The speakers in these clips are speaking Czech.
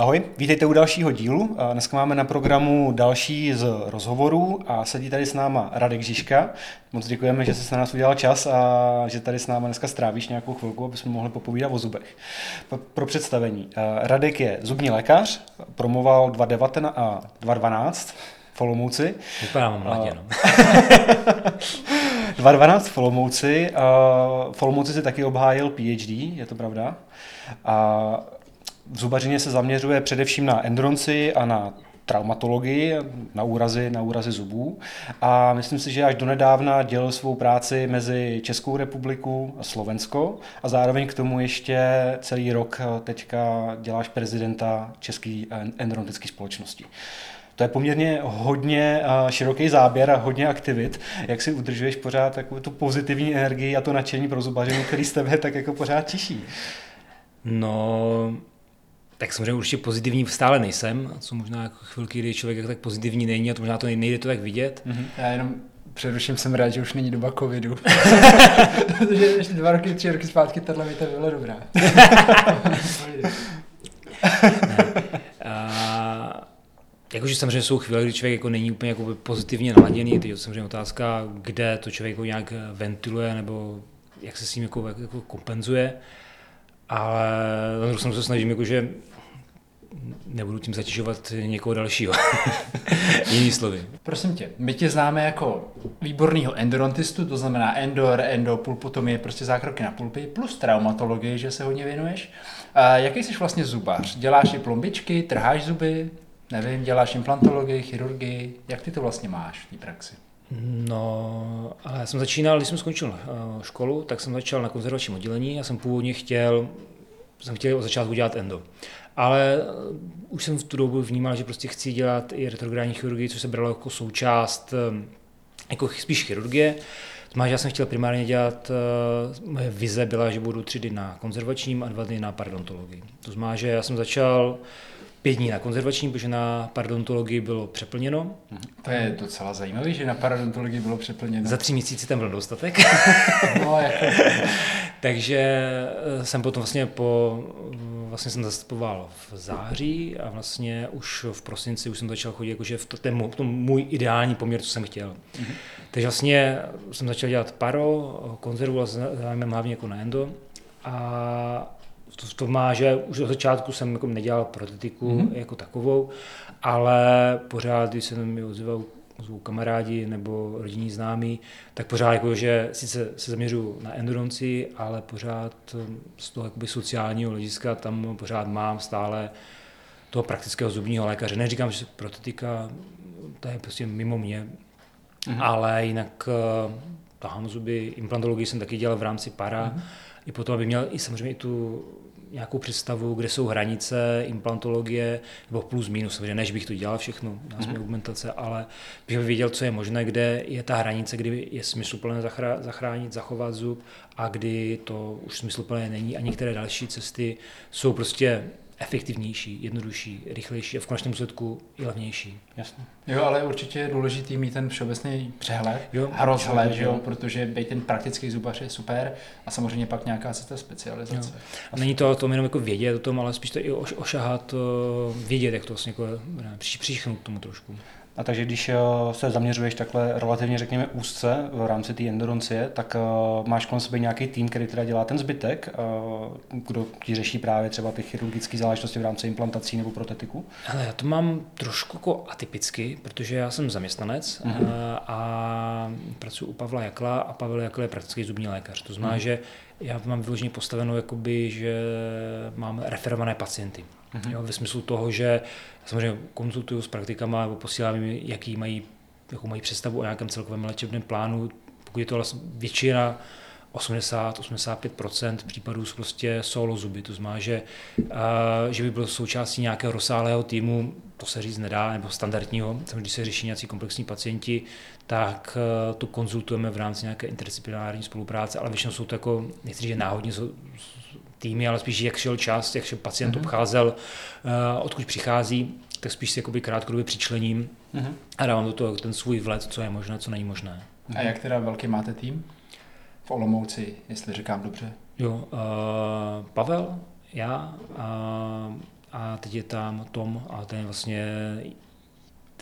Ahoj, vítejte u dalšího dílu. Dneska máme na programu další z rozhovorů a sedí tady s náma Radek Žižka. Moc děkujeme, že jsi na nás udělal čas a že tady s náma dneska strávíš nějakou chvilku, aby jsme mohli popovídat o zubech. Pro představení. Radek je zubní lékař, promoval 2019 a 2012 v Olomouci. Vypadám mladě, no. 2012 v Olomouci. V Olomouci si taky obhájil PhD, je to pravda? A v zubařině se zaměřuje především na endronci a na traumatologii, na úrazy, na úrazy zubů. A myslím si, že až donedávna dělal svou práci mezi Českou republiku a Slovensko a zároveň k tomu ještě celý rok teďka děláš prezidenta České endodontické společnosti. To je poměrně hodně široký záběr a hodně aktivit. Jak si udržuješ pořád takovou tu pozitivní energii a to nadšení pro zubařinu, který z tebe tak jako pořád čiší? No, tak samozřejmě určitě pozitivní stále nejsem, co možná jako chvilky, kdy člověk tak pozitivní není a to možná to nejde to tak vidět. Mm-hmm. Já jenom především jsem rád, že už není doba covidu. Protože ještě dva roky, tři roky zpátky tahle věta byla dobrá. Jakože samozřejmě jsou chvíle, kdy člověk jako není úplně jako pozitivně naladěný, teď je samozřejmě otázka, kde to člověk jako nějak ventiluje nebo jak se s tím jako, jako kompenzuje. Ale na druhou stranu se snažím, jakože nebudu tím zatěžovat někoho dalšího. Jiný slovy. Prosím tě, my tě známe jako výborného endodontistu, to znamená endor, endo, pulpotomie, prostě zákroky na pulpy, plus traumatologii, že se hodně věnuješ. A jaký jsi vlastně zubař? Děláš i plombičky, trháš zuby, nevím, děláš implantologii, chirurgii, jak ty to vlastně máš v té praxi? No, ale já jsem začínal, když jsem skončil eh, školu, tak jsem začal na konzervačním oddělení. Já jsem původně chtěl, jsem chtěl od začátku dělat endo. Ale eh, už jsem v tu dobu vnímal, že prostě chci dělat i retrográdní chirurgii, což se bralo jako součást eh, jako spíš chirurgie. Znamená, že já jsem chtěl primárně dělat, moje vize byla, že budu tři dny na konzervačním a dva dny na parodontologii. To znamená, že já jsem začal pět dní na konzervační, protože na parodontologii bylo přeplněno. To je docela zajímavé, že na parodontologii bylo přeplněno. Za tři měsíce tam byl dostatek. no, jako... Takže eh, jsem potom vlastně po, vlastně jsem zastupoval v září a vlastně už v prosinci už jsem začal chodit jakože v ten, v tom můj ideální poměr, co jsem chtěl. Mm-hmm. Takže vlastně jsem začal dělat paro, konzervu a zájmem hlavně jako na endo. A to, to má, že už od začátku jsem jako nedělal protetiku mm-hmm. jako takovou, ale pořád, když se mi ozýval ozvou kamarádi nebo rodinní známí, tak pořád jako, že sice se zaměřuju na enduronci, ale pořád um, z toho jakoby sociálního hlediska tam pořád mám stále toho praktického zubního lékaře. Neříkám, že protetika, to je prostě mimo mě, mm-hmm. ale jinak uh, tahám zuby, implantologii jsem taky dělal v rámci para, mm-hmm. i potom, aby měl i samozřejmě i tu nějakou představu, kde jsou hranice implantologie, nebo plus minus, samozřejmě než bych to dělal všechno, nás mm-hmm. augmentace, ale bych věděl, co je možné, kde je ta hranice, kdy je smysluplné zachránit, zachovat zub a kdy to už smysluplné není a některé další cesty jsou prostě efektivnější, jednodušší, rychlejší a v konečném důsledku i levnější. Jasně. Jo, ale určitě je důležitý mít ten všeobecný přehled jo, a rozhled, jo, jo, protože být ten praktický zubař je super a samozřejmě pak nějaká cesta specializace. Jo. A není to o tom jenom jako vědět o tom, ale spíš to i ošahat, vědět, jak to vlastně jako, ne, přichnout k tomu trošku. A takže když eh, se zaměřuješ takhle relativně, řekněme, úzce v rámci té endodoncie, tak uh, máš kolem sebe nějaký tým, který teda dělá ten zbytek, uh, kdo ti řeší právě třeba ty chirurgické záležitosti v rámci implantací nebo protetiku? Ale já to mám trošku jako atypicky, protože já jsem zaměstnanec mm-hmm. a pracuji u Pavla Jakla a Pavel Jakl je praktický zubní lékař. To znamená, mm-hmm. že já mám vyloženě postaveno, jakoby, že mám referované pacienty. Mm-hmm. Jo, ve smyslu toho, že samozřejmě konzultuju s praktikama nebo posílám jim, jaký mají, jakou mají představu o nějakém celkovém léčebném plánu. Pokud je to vlastně většina 80-85% případů jsou prostě solo zuby. To znamená, že, že by byl součástí nějakého rozsáhlého týmu, to se říct nedá, nebo standardního. Když se řeší nějací komplexní pacienti, tak to konzultujeme v rámci nějaké interdisciplinární spolupráce, ale většinou jsou to jako, nechci říct, náhodně jsou, týmy, ale spíš jak šel čas, jak šel pacient mm-hmm. obcházel, uh, odkud přichází, tak spíš si jakoby krátkodobě přičlením mm-hmm. a dávám do toho ten svůj vlet, co je možné, co není možné. A jak teda velký máte tým? V Olomouci, jestli říkám dobře. Jo, uh, Pavel, já, uh, a teď je tam Tom a ten je vlastně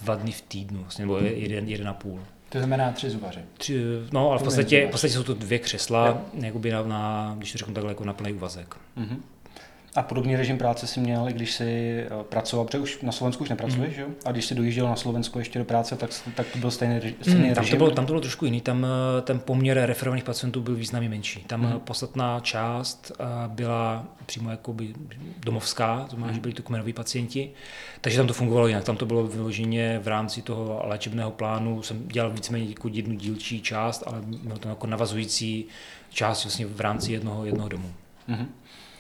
dva dny v týdnu, vlastně, nebo jeden, jeden a půl. To znamená tři zubaři. Tři, no, ale v podstatě, v podstatě jsou to dvě křesla, jakoby na, na, když to řeknu takhle, jako na plný úvazek. Mhm. A podobný režim práce si měl, i když si eh, pracoval, protože už na Slovensku už nepracuješ, mm. jo? A když si dojížděl na Slovensko ještě do práce, tak, tak to byl stejný, reži- stejný Hmm, tam, režim. to bylo, tam to bylo trošku jiný, tam eh, ten poměr referovaných pacientů byl významně menší. Tam mm. podstatná část eh, byla přímo jakoby domovská, to znamená, že byli to kmenoví pacienti, takže tam to fungovalo jinak. Tam to bylo vyloženě v rámci toho léčebného plánu, jsem dělal víceméně jako jednu dílčí část, ale bylo to jako navazující část vlastně v rámci jednoho, jednoho domu. Mhm.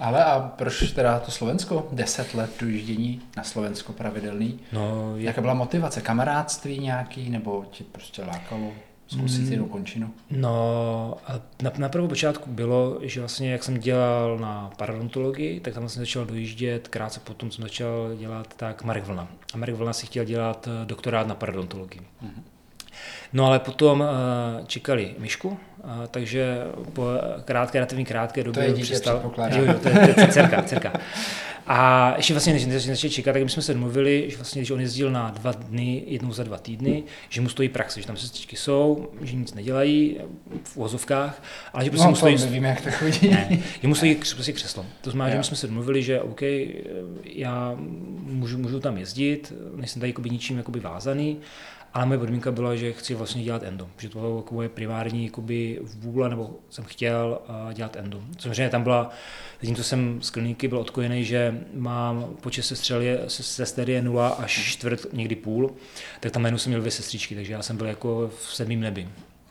Ale a proč teda to Slovensko? Deset let dojíždění na Slovensko pravidelný. No, je, Jaká byla motivace? Kamarádství nějaký? Nebo ti prostě lákalo zkusit Mm. jinou končinu? No, a na, na prvou počátku bylo, že vlastně jak jsem dělal na parodontologii, tak tam jsem začal dojíždět, krátce potom jsem začal dělat tak Marek Vlna. A Marek Vlna si chtěl dělat eh, doktorát na parodontologii. No ale potom eh, čekali Myšku, eh, takže po krátké, relativně krátké době je dítě, předpokládám. Jo, jo, to je, to je dcerka, dcerka. A ještě vlastně, než začali čekat, tak my jsme se domluvili, že vlastně, když on jezdil na dva dny, jednou za dva týdny, že mu stojí praxe, že tam sestřičky jsou, že nic nedělají v uvozovkách, ale že prostě No, mu to stojí, my víme, jak to chodí. ne, že mu stojí prostě křeslo. To znamená, že Jo. my jsme se domluvili, že OK, já můžu, můžu tam jezdit, nejsem tady jakoby ničím jakoby vázaný, ale moje podmínka byla, že chci vlastně dělat endo, že to byla jako moje primární jakoby vůle, nebo jsem chtěl uh, dělat endo. Samozřejmě tam byla, zatímco jsem z kliniky byl odkojený, že mám počet je, se- sester je 0 až čtvrt, někdy půl, tak tam jménu jsem měl dvě sestřičky, takže já jsem byl jako v sedmém nebi.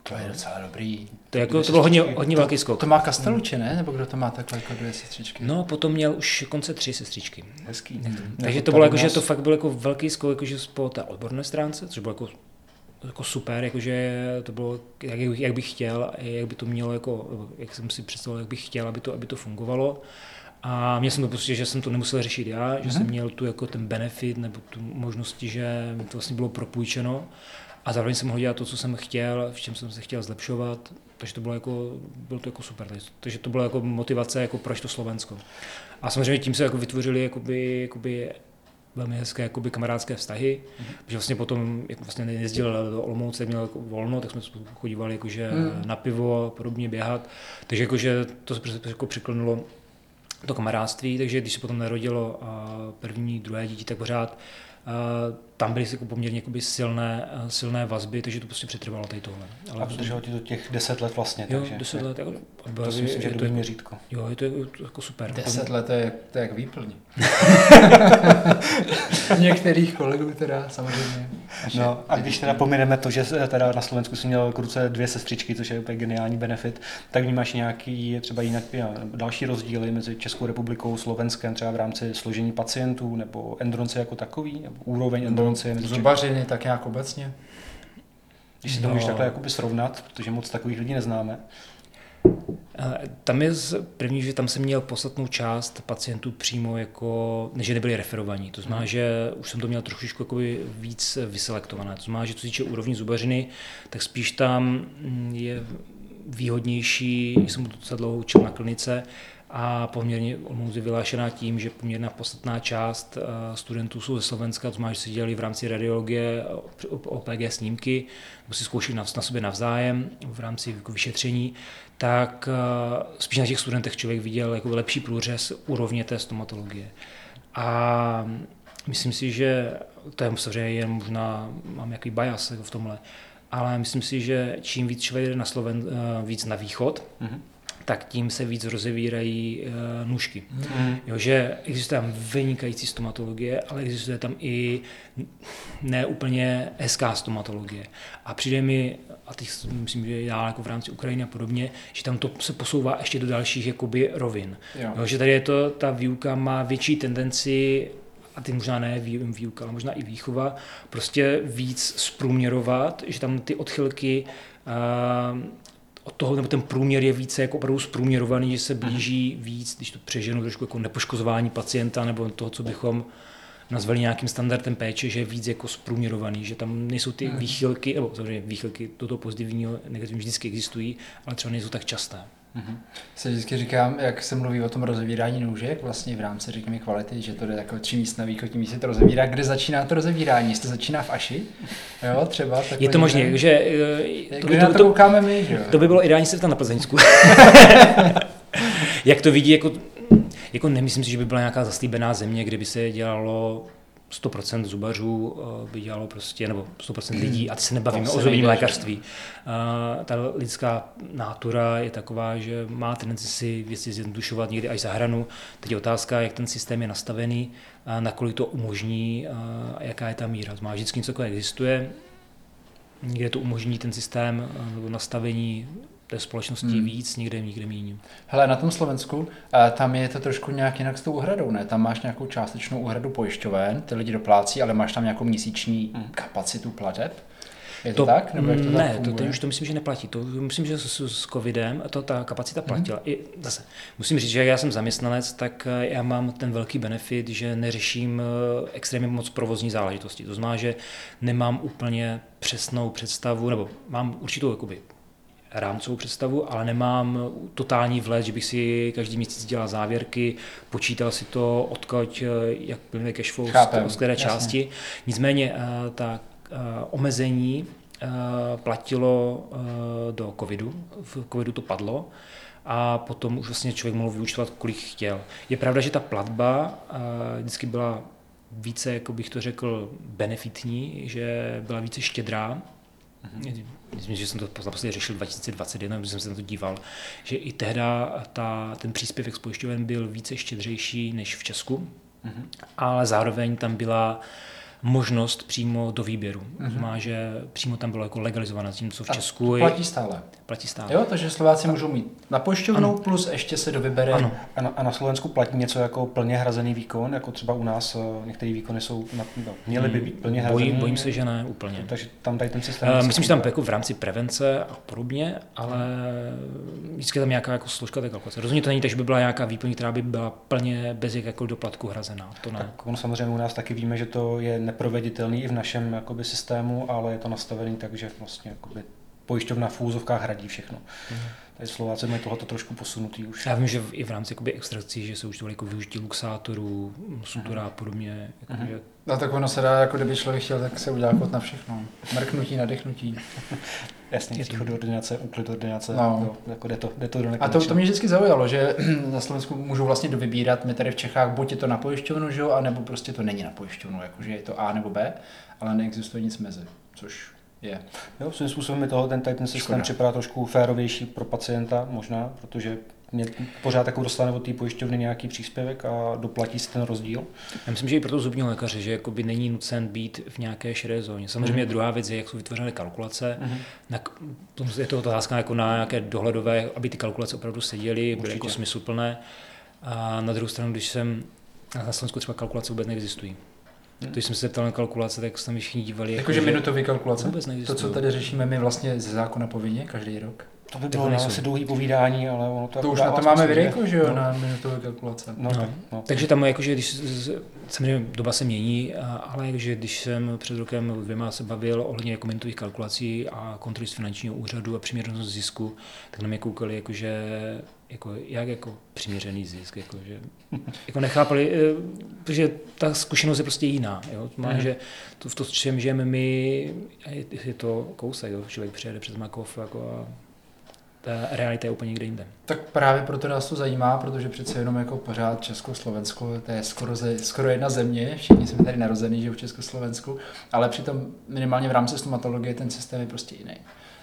To je docela dobrý. To, jako, to bylo hodně, hodně to, velký skok. To má Kasteluči, ne? Nebo kdo to má takhle jako dvě sestřičky? No, potom měl už konce tři sestřičky. Hezký. Takže to bylo jako, že to fakt byl jako velký skok, jakože po té odborné stránce, což bylo jako, jako super, jakože to bylo, jak, jak bych chtěl, a jak by to mělo, jako, jak jsem si představoval, jak bych chtěl, aby to, aby to fungovalo. A měl jsem to prostě, že jsem to nemusel řešit já, že jsem měl tu jako ten benefit nebo tu možnosti, že mi to vlastně bylo propůjčeno. A zároveň jsem mohl dělat to, co jsem chtěl, v čem jsem se chtěl zlepšovat, takže to bylo jako, bylo to jako super. Takže- to byla jako motivace, jako proč to Slovensko. A samozřejmě tím se jako vytvořili jakoby, jakoby velmi hezké jakoby kamarádské vztahy, mm-hmm. že vlastně potom, jak vlastně jezdil do Olomouce, měl jako volno, tak jsme spolu chodívali jakože Mm. na pivo a podobně běhat, takže jakože to se prostě jako přiklenulo to kamarádství, takže když se potom narodilo první, druhé dítě, tak pořád tam byly jako poměrně jakoby silné, a silné vazby, takže to prostě přetrvalo tady tohle. A vydrželo ti to těch deset let vlastně, Jo, takže 10 let. Jako, to si myslím, že je to, dobrý měřítko. jo, je to, je to jako super. Deset let, to je, to je jak výplň. Některých kolegů teda samozřejmě. No a když teda pomineme to, že se teda na Slovensku si měl k ruce dvě sestřičky, což je úplně geniální benefit, tak vnímáš nějaký třeba jinak, další rozdíly mezi Českou republikou, Slovenskem, třeba v rámci složení pacientů nebo endronce jako takový, nebo úroveň endronce Čech- Zubařiny tak nějak obecně. Když si to No. můžeš takhle jakoby srovnat, protože moc takových lidí neznáme. Ale Tam je z- první, že tam jsem měl podstatnou část pacientů přímo jako, než nebyli referovaní. To znamená, že už jsem to měl trošičku jakoby víc vyselektované. To znamená, že co se týče úrovní zubařiny, tak spíš tam mm, je výhodnější, jsem docela dlouho učil na klinice, a poměrně Olomouc je vylášená tím, že poměrná podstatná část eh, studentů jsou ze Slovenska, to znamená, že si dělali v rámci radiologie eh, OPG snímky, nebo si zkoušeli na, na sobě navzájem v rámci jako vyšetření, tak eh, spíš na těch studentech člověk viděl jako lepší průřez úrovně té stomatologie. A myslím si, že to je samozřejmě jen možná, mám nějaký bias jako v tomhle, ale myslím si, že čím víc člověk jde na Sloven, eh, víc na východ, Mhm. tak tím se víc rozevírají uh, nůžky. Mhm. Jo, že existuje tam vynikající stomatologie, ale existuje tam i neúplně hezká stomatologie. A přijde mi, a teď myslím, že já jako v rámci Ukrajiny a podobně, že tam to se posouvá ještě do dalších jakoby rovin. Jo. Jo, že tady je to, ta výuka má větší tendenci a ty možná ne vý- výuka, ale možná i výchova, prostě víc zprůměrovat, že tam ty odchylky uh, od toho, nebo ten průměr je více jako opravdu zprůměrovaný, že se blíží víc, když to přeženu trošku jako nepoškozování pacienta nebo toho, co bychom nazvali nějakým standardem péče, že je víc jako zprůměrovaný, že tam nejsou ty výchylky, nebo samozřejmě výchylky do toho pozitivního, negativního vždycky existují, ale třeba nejsou tak časté. Se vždycky říkám, jak se mluví o tom rozevírání nůžek, vlastně v rámci, řekněme, kvality, že to jde jako čím víc na východ, tím víc se to rozevírá. Kde začíná to rozevírání? Jestli začíná v Aši? Jo, třeba. Je to možné, že eh, to, by, to, to, to, koukáme my, že jo? To by bylo ideální se tam na Plzeňsku. jak to vidí, jako, jako nemyslím si, že by byla nějaká zaslíbená země, kde by se dělalo 100% zubařů eh, by dělalo prostě, nebo 100% lidí, a teď se nebavíme o zubním lékařství. Uh, ta lidská nátura je taková, že má tendenci si věci zjednodušovat někdy až za hranu. Teď je otázka, jak ten systém je nastavený, a nakolik to umožní a jaká je ta míra. Má vždycky něco existuje, někde to umožní ten systém nebo nastavení té společnosti hmm. víc, někde, někde méně. Hele, na tom Slovensku, tam je to trošku nějak jinak s tou úhradou, ne? Tam máš nějakou částečnou úhradu pojišťoven, ty lidi doplácí, ale máš tam nějakou měsíční hmm. kapacitu plateb. Je to, to tak? Nebo jak to ne, tak to teď už to myslím, že neplatí. To myslím, že s, s covidem to ta kapacita mhm. platila. Mm-hmm. I zase, musím říct, že jak já jsem zaměstnanec, tak eh, já mám ten velký benefit, že neřeším eh, extrémně moc provozní záležitosti. To znamená, že nemám úplně přesnou představu, nebo mám určitou jakoby, rámcovou představu, ale nemám totální vhled, že bych si každý měsíc dělal závěrky, počítal si to, odkud, eh, jak plynuje cash flow z které části. Nicméně eh, ta eh, omezení platilo do covidu, v covidu to padlo a potom už vlastně člověk mohl vyučtovat, kolik chtěl. Je pravda, že ta platba vždycky byla více, jako bych to řekl, benefitní, že byla více štědrá, Mm-hmm. Myslím, že jsem to naposledy řešil 2021, když jsem se na to díval, že i tehdy ta, ten příspěvek z pojišťoven byl více štědřejší než v Česku, mm-hmm. ale zároveň tam byla možnost přímo do výběru. Mm-hmm. Má, že přímo tam bylo jako legalizované, co v Česku a platí stále. Platí stále. Jo, takže Slováci a... můžou mít na pojišťovnu ano. plus ještě se do vybere. Ano. A na, a na Slovensku platí něco jako plně hrazený výkon, jako třeba u nás eh, některé výkony jsou, na, no, měly by být plně hrazený. Bojím, bojím se, že ne úplně. Takže tam tady ten systém. Uh, myslím, že tam jako v rámci prevence a podobně, ale vždycky tam nějaká jako složka té kalkulace. Rozumím, to není tak, že by byla nějaká výplň, která by byla plně bez jakékoliv doplatku hrazená. To ne. Tak ono samozřejmě u nás taky víme, že to je neproveditelný i v našem jakoby, systému, ale je to nastavený tak, že vlastně jakoby, pojišťovna v úzovkách hradí všechno. Mm. Tady Slováci mají tohoto trošku posunutý už. Já vím, že i v rámci jakoby, extrakcí, že se už to jako využití luxátorů, sutura a podobně. Jako, mm. že... No tak ono se dá, jako kdyby člověk chtěl, tak se udělá kód na všechno. Mrknutí, nadechnutí. Jasně, příchod do ordinace, úklid ordinace, no. jo, jako jde to, jde to do A to, to mě vždycky zaujalo, že na Slovensku můžou vlastně dovybírat, my tady v Čechách, buď je to na pojišťovnu, že jo, anebo prostě to není na pojišťovnu, jakože je to A nebo B, ale neexistuje nic mezi, což je. Jo, svým způsobem je toho ten, tady ten systém připadá trošku férovější pro pacienta možná, protože mě pořád jako dostane od té pojišťovny nějaký příspěvek a doplatí si ten rozdíl. Já myslím, že i pro to zubního lékaře, že jakoby není nucen být v nějaké šedé zóně. Samozřejmě mm. druhá věc je, jak jsou vytvořeny kalkulace. Mm. Na, je to otázka jako na nějaké dohledové, aby ty kalkulace opravdu seděly, byly jako smysluplné. A na druhou stranu, když jsem na Slovensku třeba kalkulace vůbec neexistují. Hmm. Když jsem se ptal na kalkulace, tak mi všichni dívali. Jakože jako, minutové kalkulace? Vůbec To, co tady řešíme my vlastně ze zákona povinně každý rok. To by bylo asi dlouhý povídání, ale ono to... To už na to máme videjko, že jo, no. na minutové kalkulace. No, no. no. Takže tam jakože, když samozřejmě doba se mění, ale jakože když jsem před rokem dvěma se bavil ohledně jako minutových kalkulací a kontroly z finančního úřadu a přiměřenost zisku, tak na mě koukali jakože jako, jak jako přiměřený zisk, jako, že, jako nechápali, eh, protože ta zkušenost je prostě jiná. Jo? Má, mm. že to, v to, čem žijeme my, je, je to kousek, jo? člověk přijede přes Makov jako a ta realita je úplně někde jinde. Tak právě proto nás to zajímá, protože přece jenom jako pořád Česko-Slovensko, to je skoro, ze, skoro jedna země, všichni jsme tady narození, že v Československu, ale přitom minimálně v rámci stomatologie ten systém je prostě jiný.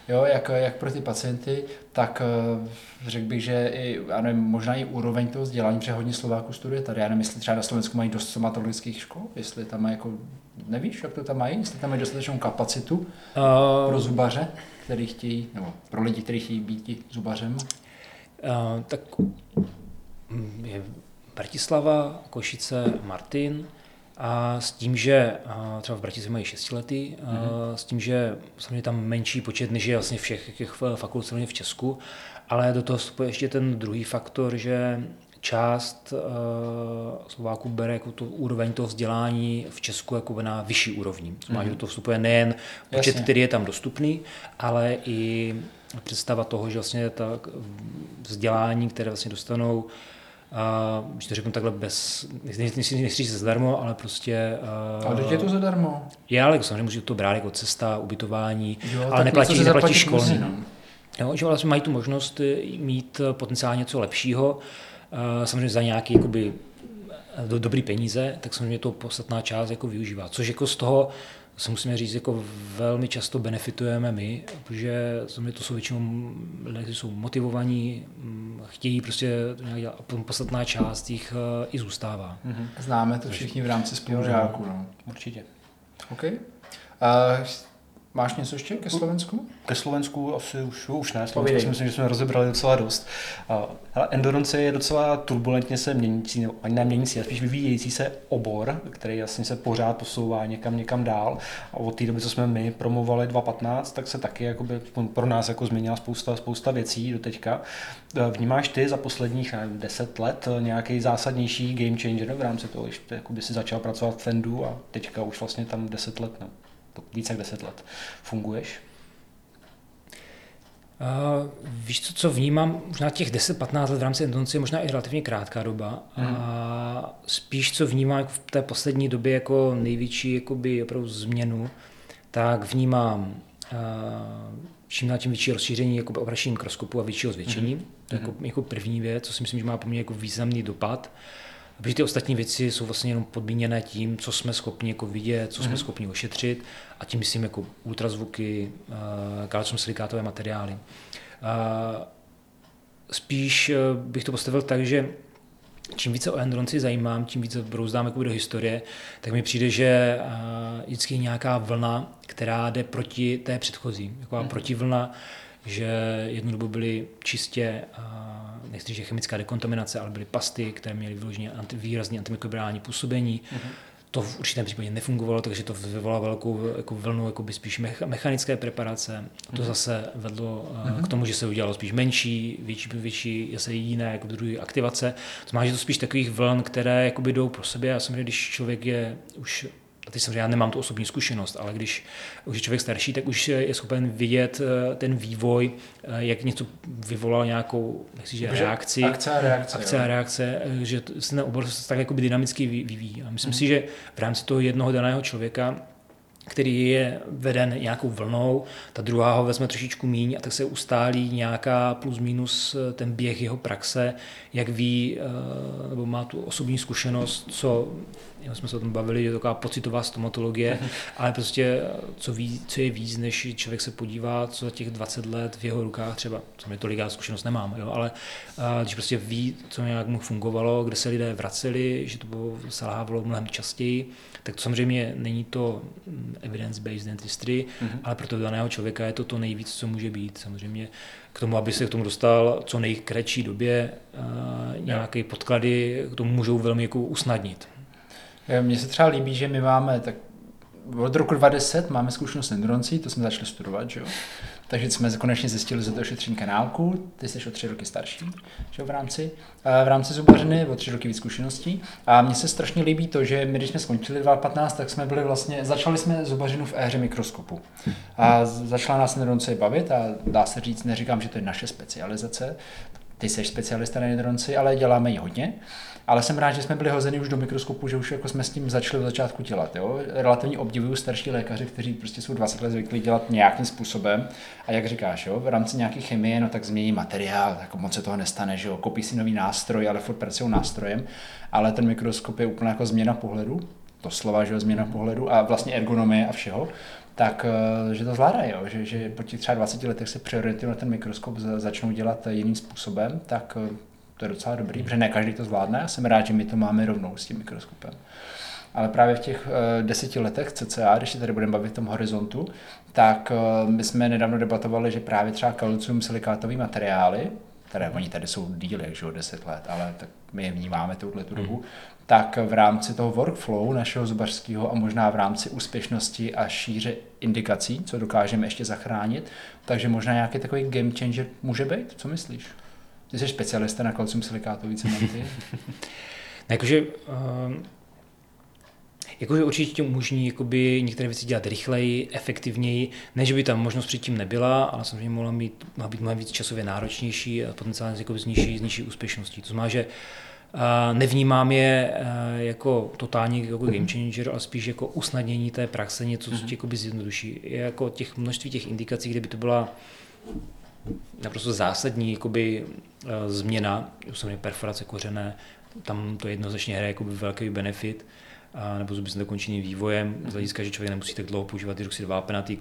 Jo, jak, jak pro ty pacienty, tak eh, řekl bych, že i, já nevím, možná i úroveň toho vzdělání, protože hodně Slováků studuje tady. Já nevím, jestli třeba na Slovensku mají dost stomatologických škol, jestli tam mají jako, nevíš, jak to tam mají, jestli tam mají dostatečnou kapacitu uh... pro zubaře, který chtějí, nebo pro lidi, kteří chtějí být zubařem. Uh, tak hm, je Bratislava, Košice, Martin, a s tím, že třeba v Bratislavě mají šestiletý, mm-hmm. s tím, že samozřejmě tam menší počet, než je vlastně všech těch fakult v Česku, ale do toho vstupuje ještě ten druhý faktor, že část uh, Slováků bere jako tu úroveň toho vzdělání v Česku jako na vyšší úrovni. Znamená, mm-hmm. že to vstupuje nejen počet, Jasně. který je tam dostupný, ale i představa toho, že vlastně ta vzdělání, které vlastně dostanou, a když to řeknu takhle bez, nechci, nechci říct zdarmo, ale prostě... Ale teď je to zadarmo. Je, ale samozřejmě můžu to brát jako cesta, ubytování, Jo, ale neplatí, neplatí školní. no. Jo, že vlastně mají tu možnost eh, mít eh, potenciálně něco lepšího, eh, samozřejmě za nějaký jakoby, do, dobrý peníze, tak samozřejmě to podstatná část jako využívá. Což jako z toho se musíme říct, jako velmi často benefitujeme my, protože to jsou většinou lidé, kteří jsou motivovaní, mm, chtějí prostě to nějak dělat a potom podstatná část jich eh, i zůstává. Známe to všichni v rámci spolužáků. No. Určitě. OK. Uh, máš něco ještě ke Slovensku? Ke Slovensku asi už, už ne, Povídej. Slovensku si myslím, že jsme rozebrali docela dost. Hele, endurance je docela turbulentně se měnící, nebo ani ne měnící, ale spíš vyvíjející se obor, který jasně se pořád posouvá někam, někam dál. A od té doby, co jsme my promovali 2.15, tak se taky jakoby, pro nás jako změnila spousta, spousta věcí do teďka. Uh, Vnímáš ty za posledních nevím, 10 let nějaký zásadnější game changer v rámci toho, když ty, jakoby si začal pracovat v Fendu a teďka už vlastně tam 10 let, no, to více jak 10 let funguješ? Uh, víš co, co vnímám, možná těch 10-15 let v rámci endurance je možná i relativně krátká doba. Mhm. A spíš co vnímám jako v té poslední době jako největší jakoby opravdu změnu, tak vnímám uh, čím dál tím větší rozšíření jakoby obračení mikroskopu a většího zvětšení. Mhm. To je jako, jako první věc, co si myslím, že má poměrně jako významný dopad. Protože ty ostatní věci jsou vlastně jenom podmíněné tím, co jsme schopni jako vidět, co jsme Mhm. schopni ošetřit a tím myslím jako ultrazvuky, uh, kalcium silikátové materiály. Uh, spíš eh, bych to postavil tak, že čím více o endurance zajímám, tím více brouzdám jako do historie, tak mi přijde, že eh, vždycky je nějaká vlna, která jde proti té předchozí. Taková Mhm. mm. protivlna, že jednu dobu byly čistě, eh, nechci říct, že chemická dekontaminace, ale byly pasty, které měly vyloženě anti, výrazně antimikrobiální působení. Mhm. To v určitém případě nefungovalo, takže to vyvolalo velkou jako vlnu jako by spíš mecha- mechanické preparace. To Mhm. zase vedlo uh, k tomu, že se udělalo spíš menší, větší, větší zase jiné jako druhy aktivace. To znamená, že to spíš takových vln, které jakoby jdou pro sebe. A samozřejmě, když člověk je už teď samozřejmě já nemám tu osobní zkušenost, ale když už je člověk starší, tak už je schopen vidět eh, ten vývoj, eh, jak něco vyvolal nějakou, nechci, že reakci. Akce a reakce. Akce a reakce, eh, že se ten obor se tak jakoby dynamicky vy- vyvíjí. A myslím si, že v rámci toho jednoho daného člověka který je veden nějakou vlnou, ta druhá ho vezme trošičku míň a tak se ustálí nějaká plus minus eh, ten běh jeho praxe, jak ví, eh, nebo má tu osobní zkušenost, co, jak jsme se o tom bavili, je to taková pocitová stomatologie, ale prostě eh, co, ví, co je víc, než člověk se podívá, co za těch 20 let v jeho rukách třeba, co mě tolik já zkušenost nemám, jo, ale když prostě ví, co nějak mu fungovalo, kde se lidé vraceli, že to bylo, selhávalo mnohem častěji, tak to samozřejmě není to evidence-based dentistry, Mhm. ale pro toho daného člověka je to to nejvíc, co může být. Samozřejmě k tomu, aby se k tomu dostal co nejkratší době, uh, nějaké podklady k tomu můžou velmi jako usnadnit. Eh, Mně se třeba líbí, že my máme tak od roku 2010 máme zkušenost s to jsme začali studovat, že jo? Takže jsme konečně zjistili za to ošetření kanálku, ty jsi o tři roky starší, že v rámci, v rámci zubařiny, o tři roky víc zkušeností. A mně se strašně líbí to, že my, když jsme skončili 2015, tak jsme byli vlastně, začali jsme zubařinu v éře mikroskopu. A začala nás endurance bavit a dá se říct, neříkám, že to je naše specializace, ty jsi specialista na endurance, ale děláme ji hodně. Ale jsem rád, že jsme byli hozeni už do mikroskopu, že už jako jsme s tím začali od začátku dělat. Jo? Relativně obdivuju starší lékaři, kteří prostě jsou 20 let zvyklí dělat nějakým způsobem. A jak říkáš, jo? v rámci nějaké chemie, no tak změní materiál, tak moc se toho nestane, že jo? kopí si nový nástroj, ale furt pracují nástrojem. Ale ten mikroskop je úplně jako změna pohledu, to slova, že jo, změna pohledu a vlastně ergonomie a všeho tak eh, že to zvládají, jo? Že, že po těch třeba 20 letech se přeorientují na ten mikroskop, za- začnou dělat jiným způsobem, tak eh, to je docela dobrý, protože ne každý to zvládne a jsem rád, že my to máme rovnou s tím mikroskopem. Ale právě v těch eh, deseti letech cca, když se tady budeme bavit v tom horizontu, tak eh, my jsme nedávno debatovali, že právě třeba kalcium silikátové materiály, které oni tady jsou díly, že jo, 10 let, ale tak my je vnímáme touhle tu dobu, tak v rámci toho workflow našeho zubařského a možná v rámci úspěšnosti a šíře indikací, co dokážeme ještě zachránit, takže možná nějaký takový game changer může být, co myslíš? Ty jsi specialista na kalcium silikátový cementy. Jakože, uh, Jakože určitě tím umožní jakoby některé věci dělat rychleji, efektivněji, než by tam možnost předtím nebyla, ale samozřejmě mohla, mít, mohla být mnohem víc časově náročnější a potenciálně jako s nižší, s nižší úspěšností. To znamená, že nevnímám je uh, jako totální jako game changer, ale spíš jako usnadnění té praxe, něco, co ti mm-hmm. zjednoduší. Je jako těch množství těch indikací, kde by to byla naprosto zásadní jakoby, uh, změna, samozřejmě perforace kořené, tam to jednoznačně hraje jakoby velký benefit, a nebo zuby s nedokončeným vývojem, z hlediska, že člověk nemusí tak dlouho používat hydroxid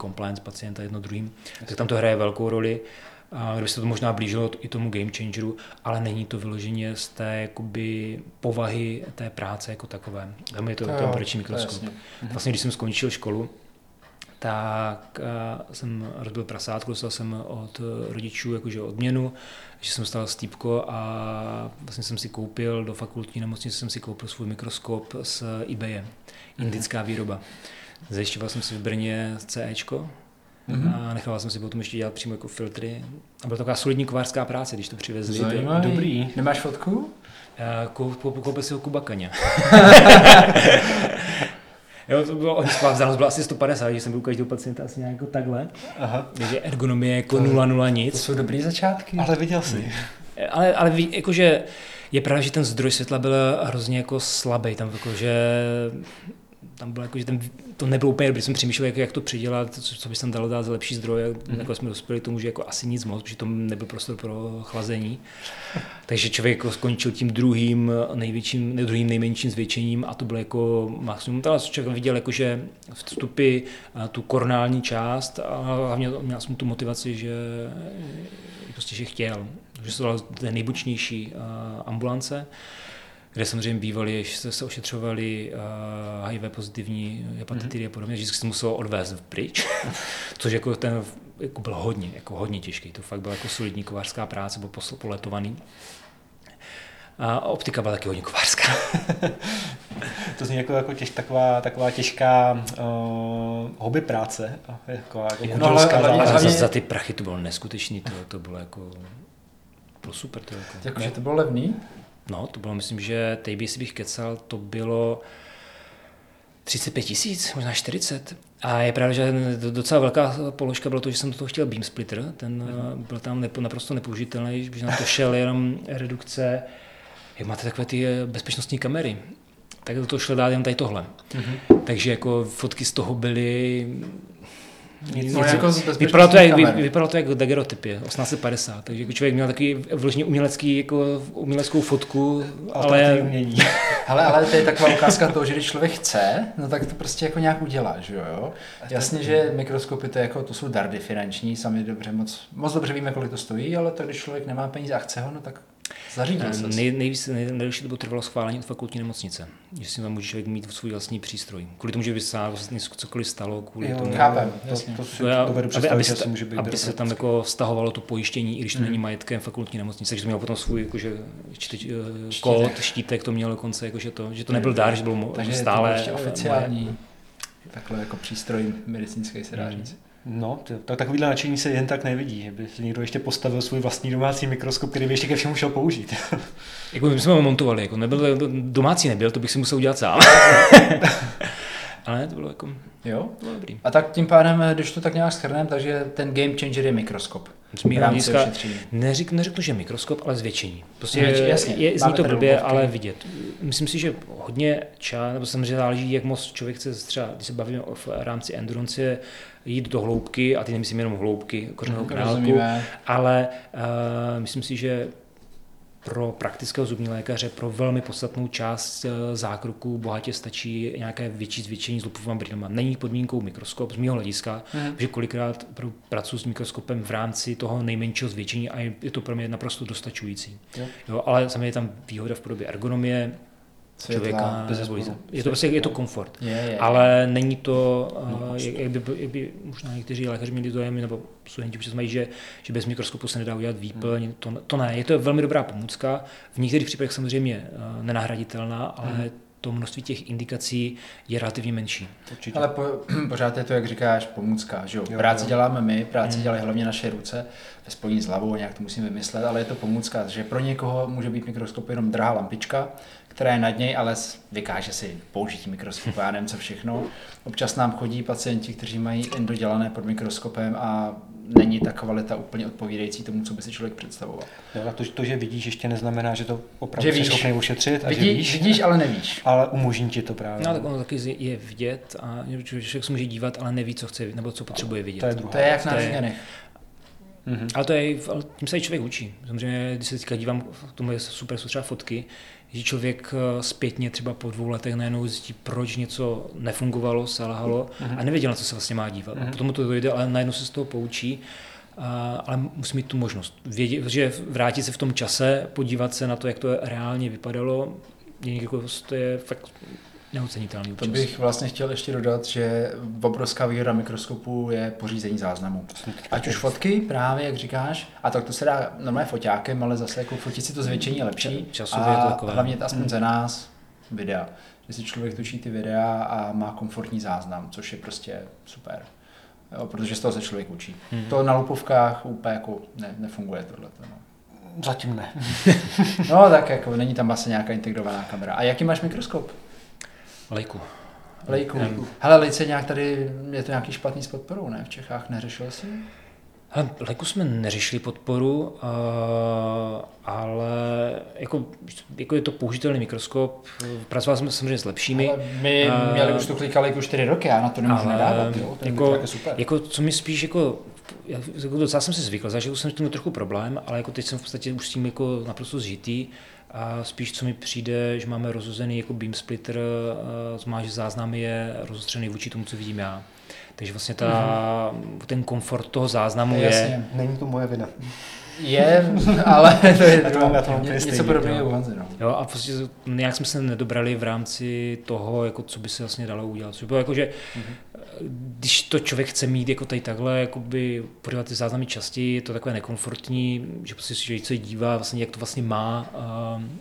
compliance pacienta jedno druhým, tak tam to hraje velkou roli kdyby se to možná blížilo i tomu game changeru, ale není to vyloženě z té jakoby, povahy té práce jako takové. Tam je to ten proční mikroskop. Vlastně, když jsem skončil školu, tak uh, jsem rozbil prasátku, dostal jsem od rodičů jakože odměnu, že jsem dostal stýpko a vlastně jsem si koupil do fakultní nemocnice jsem si koupil svůj mikroskop z eBay, indická výroba. Zajišťoval jsem si v Brně CEčko, Mm-hmm. A nechával jsem si potom ještě dělat přímo jako filtry. A byla to taková solidní kovářská práce, když to přivezli. Zajímavý. Dobrý. Nemáš fotku? Koupil si ho Kuba Kaně. Jo, to bylo, vzdálenost byla asi 150, když jsem byl u každého pacienta asi nějak jako takhle. Aha. Takže ergonomie jako to, 0, 0 nic. To jsou dobrý začátky. Ale viděl jsi. Ale, ale jakože je pravda, že ten zdroj světla byl hrozně jako slabý, tam jakože tam bylo jako, že ten, to nebylo úplně dobrý, jsem přemýšlel, jak, jak to přidělat, co, co by se tam dalo dát za lepší zdroje, mm. jako jsme dospěli tomu, že jako asi nic moc, protože to nebyl prostor pro chlazení. Takže člověk jako skončil tím druhým největším, druhým nejmenším zvětšením a to bylo jako maximum. Ale člověk viděl, jako, že vstupy, tu koronální část a hlavně měl jsem tu motivaci, že prostě že chtěl, že to byla nejbučnější ambulance kde samozřejmě bývali, že se ošetřovali uh, HIV pozitivní hepatitidy mm-hmm. a podobně, že se muselo odvést pryč, což jako ten jako byl hodně, jako hodně těžký. To fakt byla jako solidní kovářská práce, byl poletovaný. A optika byla taky hodně kovářská. to zní jako, jako těž, taková, taková těžká uh, hobby práce. Jako, jako no, ale, ale, ale za, za, ty prachy to bylo neskutečný, to, to bylo jako bylo super. To jako. Jakože to bylo levný? No, to bylo, myslím, že teď bych si bych kecal, to bylo 35 tisíc, možná 40. A je pravda, že docela velká položka bylo to, že jsem do toho chtěl beam splitter, ten mm. byl tam nepo, naprosto nepoužitelný, že na to šel jenom redukce, jak máte takové ty eh, bezpečnostní kamery, tak do toho šlo dát jen tady tohle. Mm-hmm. Takže jako fotky z toho byly nic, no, jako vypadalo, to jak, vy, vypadalo to jako dagerotypy, 1850, takže jako člověk měl takový vložně umělecký, jako uměleckou fotku, ale... Umění. ale, ale to je taková ukázka toho, že když člověk chce, no tak to prostě jako nějak udělá, že jo? Jasně, že mikroskopy to, jako, to jsou dardy finanční, sami dobře, moc, moc dobře víme, kolik to stojí, ale to, když člověk nemá peníze a chce ho, no tak Zařídil se. Nej, nejvíc, nej, nejdelší dobu trvalo schválení od fakultní nemocnice. Že si tam může člověk mít svůj vlastní přístroj. Kvůli tomu, že by se vlastně cokoliv stalo, kvůli jo, tomu. Chápem, to, to, si já, dovedu aby, aby, se, může být aby se tam jako stahovalo to pojištění, i když to mm. není majetkem fakultní nemocnice, takže to mělo potom svůj jakože, čte, eh, kód, štítek to mělo dokonce, jakože to, že to nebyl dár, že byl takže stále to oficiální. Takhle jako přístroj medicínský se dá říct. No, tak takovýhle nadšení se jen tak nevidí, by si někdo ještě postavil svůj vlastní domácí mikroskop, který by ještě ke všemu šel použít. jako my jsme ho montovali, jako nebyl, domácí nebyl, to bych si musel udělat sám. Ale ne, to bylo jako, jo? To bylo dobrý. A tak tím pádem, když to tak nějak schrneme, takže ten game changer je mikroskop. Z mého hlediska neřek, neřeknu, že mikroskop, ale zvětšení. Prostě je, jasně, je, zní to blbě, ale vidět. Myslím si, že hodně čas, nebo samozřejmě záleží, jak moc člověk chce třeba, když se bavíme o v rámci endurance, jít do hloubky, a ty nemyslím jenom hloubky kořenovou kanálku, ale uh, myslím si, že pro praktického zubní lékaře pro velmi podstatnou část eh, zákroku bohatě stačí nějaké větší zvětšení s lupovým brýlema. Není podmínkou mikroskop z mého hlediska, mm. že kolikrát pracuji s mikroskopem v rámci toho nejmenšího zvětšení a je to pro mě naprosto dostačující. Jo. Jo, ale samozřejmě je tam výhoda v podobě ergonomie, člověka. Je to prostě je to komfort. Je, je, ale je. není to, no, jak, jak, by, jak by možná někteří lékaři měli dojem, nebo studenti už mají, že, že bez mikroskopu se nedá udělat výplň. Hmm. To, to ne, je to velmi dobrá pomůcka. V některých případech samozřejmě uh, nenahraditelná, ale hmm. to množství těch indikací je relativně menší. Určitě. Ale po, pořád je to, jak říkáš, pomůcka. Že jo? Práci děláme my, práci Hmm. dělají hlavně naše ruce, ve spojení s hlavou, nějak to musíme vymyslet, ale je to pomůcka, že pro někoho může být mikroskop jenom drahá lampička, která je nad něj, ale vykáže si použití mikroskopu, já nevím co všechno. Občas nám chodí pacienti, kteří mají endodělané pod mikroskopem a není ta kvalita úplně odpovídající tomu, co by si člověk představoval. Jo, a to, to, že vidíš, ještě neznamená, že to opravdu Že víš. schopný ušetřit a že Vidí, víš, vidíš, ale nevíš. ale umožní ti to právě. No, tak ono taky je vidět a člověk se může dívat, ale neví, co chce nebo co potřebuje vidět. to je druhá. To je jak na To je-. Mhm. Ale to je, ale tím se i člověk učí. Samozřejmě, když se teďka dívám, k tomu je super, jsou třeba fotky, že člověk eh, zpětně třeba po dvou letech najednou zjistí, proč něco nefungovalo, selhalo a nevěděl, na co se vlastně má dívat. A potom mu to dojde, ale najednou se z toho poučí. A, ale musí mít tu možnost vědět, že vrátit se v tom čase, podívat se na to, jak to reálně vypadalo, je, jako, to je fakt neocenitelný To občas. bych vlastně chtěl ještě dodat, že obrovská výhoda mikroskopu je pořízení záznamu. Ať už fotky, právě jak říkáš, a tak to se dá normálně foťákem, ale zase jako fotit si to zvětšení je lepší. Časově a je to takové. hlavně aspoň za nás videa. Že si člověk točí ty videa a má komfortní záznam, což je prostě super. Jo, protože z toho se člověk učí. Hmm. To na lupovkách úplně jako ne, nefunguje tohle. No. Zatím ne. no tak jako není tam asi nějaká integrovaná kamera. A jaký máš mikroskop? Lejku. Lejku. Hmm. Hele, Lejce nějak tady, je to nějaký špatný s podporou, ne? V Čechách neřešil jsi? Hele, Leku jsme neřešili podporu, uh, ale jako, jako je to použitelný mikroskop. Pracoval jsme samozřejmě s lepšími. Ale my A- měli už tu klikalejku 4 roky, já na to nemůžu Ale nadávat. Jo? Je jako- jako, super. Jako, co mi spíš jako, já, jako docela jsem si zvykl, zažil jsem s tím trochu problém, ale jako teď jsem v podstatě už s tím jako naprosto zžitý. A spíš, co mi přijde, že máme rozhozený jako beam splitter, znamená, že záznam je rozostřený vůči tomu, co vidím já. Takže vlastně ta, ten komfort toho záznamu je, Jasně. Není to moje vina. Je, ale to je to mám- to ně- něco stejný, podobného jo. u Honzy. No. Jo, a prostě nějak jsme se nedobrali v rámci toho, jako co by se vlastně dalo udělat. Což bylo jako, že když to člověk chce mít jako tady takhle, jakoby podívat ty záznamy častěji, je to takové nekomfortní, že prostě si člověk se dívá, vlastně, jak to vlastně má um,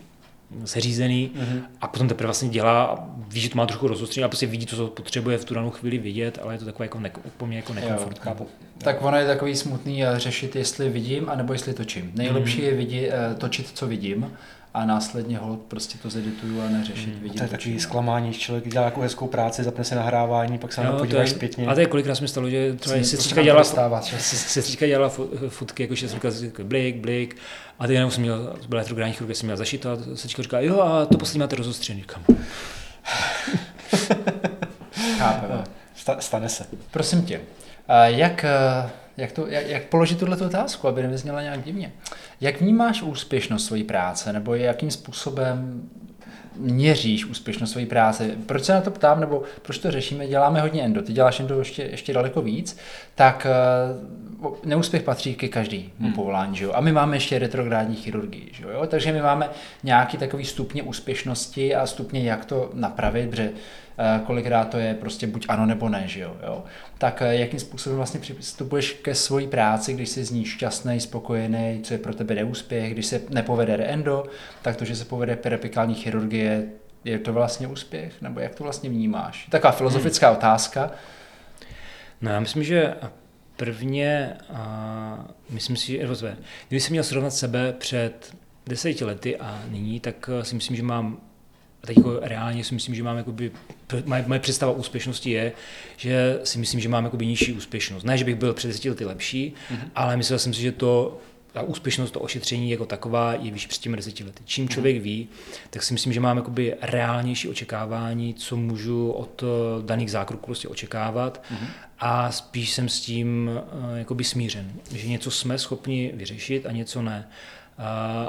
seřízený Mhm. a potom teprve vlastně dělá a ví, že to má trochu rozostřený a prostě vidí, co potřebuje v tu danou chvíli vidět, ale je to takové jako ne, po mně jako nekomfortní. Chápu. Tak ono je takový smutný eh, řešit, jestli vidím, anebo jestli točím. Nejlepší Mhm. je vidí, eh, točit, co vidím, a následně hold prostě to zedituju a neřešit, vidím, Hmm, To je takový zklamání, když člověk dělá jako hezkou práci, zapne se nahrávání, pak se na to to podíváš je, zpětně. A to je kolikrát mi stalo, že třeba sestřička dělala, sestřička dělala fo- fotky, jakože jsem říkal, blik, blik, a ty jenom jsem měl, byla retrográdní chirurgie, jsem měl zašito a sestřička říká, jo, a to poslední máte rozostřený. Říkám, Chápeme. Sta- stane se. Prosím tě, a jak, eh, jak, to, jak, jak položit tuhle otázku, aby nevyzněla nějak divně? Jak vnímáš úspěšnost své práce, nebo jakým způsobem měříš úspěšnost své práce? Proč se na to ptám, nebo proč to řešíme? Děláme hodně endo, ty děláš endo ještě, ještě daleko víc, tak eh, neúspěch patří ke každému hmm. povolání, že jo? A my máme ještě retrográdní chirurgii, že jo? Takže my máme nějaký takový stupně úspěšnosti a stupně, jak to napravit, protože kolikrát to je prostě buď ano nebo ne, že jo? jo? Tak eh, jakým způsobem vlastně přistupuješ ke své práci, když jsi z ní šťastný, spokojený, co je pro tebe neúspěch, když se nepovede reendo, tak to, že se povede peripikální chirurgie, je to vlastně úspěch? Nebo jak to vlastně vnímáš? Taková filozofická Hmm. otázka. No já myslím, že prvně, a myslím si, že rozvé, kdyby jsem měl srovnat sebe před deseti lety a nyní, tak eh, si myslím, že mám a teď jako reálně si myslím, že mám jakoby, moje, moje představa úspěšnosti je, že si myslím, že mám jakoby nižší úspěšnost. Ne, že bych byl před deseti lety lepší, mm-hmm. ale myslel jsem si, že to ta úspěšnost, to ošetření jako taková je výš před těmi deseti lety. Čím člověk ví, tak si myslím, že mám jakoby reálnější očekávání, co můžu od eh, daných zákroků prostě očekávat mm-hmm. a spíš jsem s tím uh, jakoby smířen, že něco jsme schopni vyřešit a něco ne.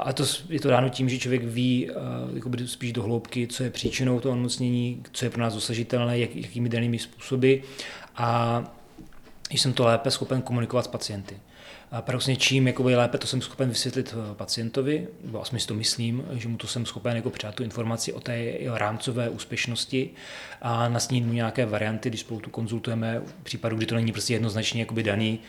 A to je to dáno tím, že člověk ví jakoby spíš do hloubky, co je příčinou toho onemocnění, co je pro nás dosažitelné, jak, jakými danými způsoby a jsem to lépe schopen komunikovat s pacienty. A paradoxně čím jakoby lépe to jsem schopen vysvětlit eh, pacientovi, nebo aspoň si to myslím, že mu to jsem schopen jako přát tu informaci o té rámcové úspěšnosti a nasnít mu nějaké varianty, když spolu tu konzultujeme v případu, kdy to není prostě jednoznačně jakoby daný,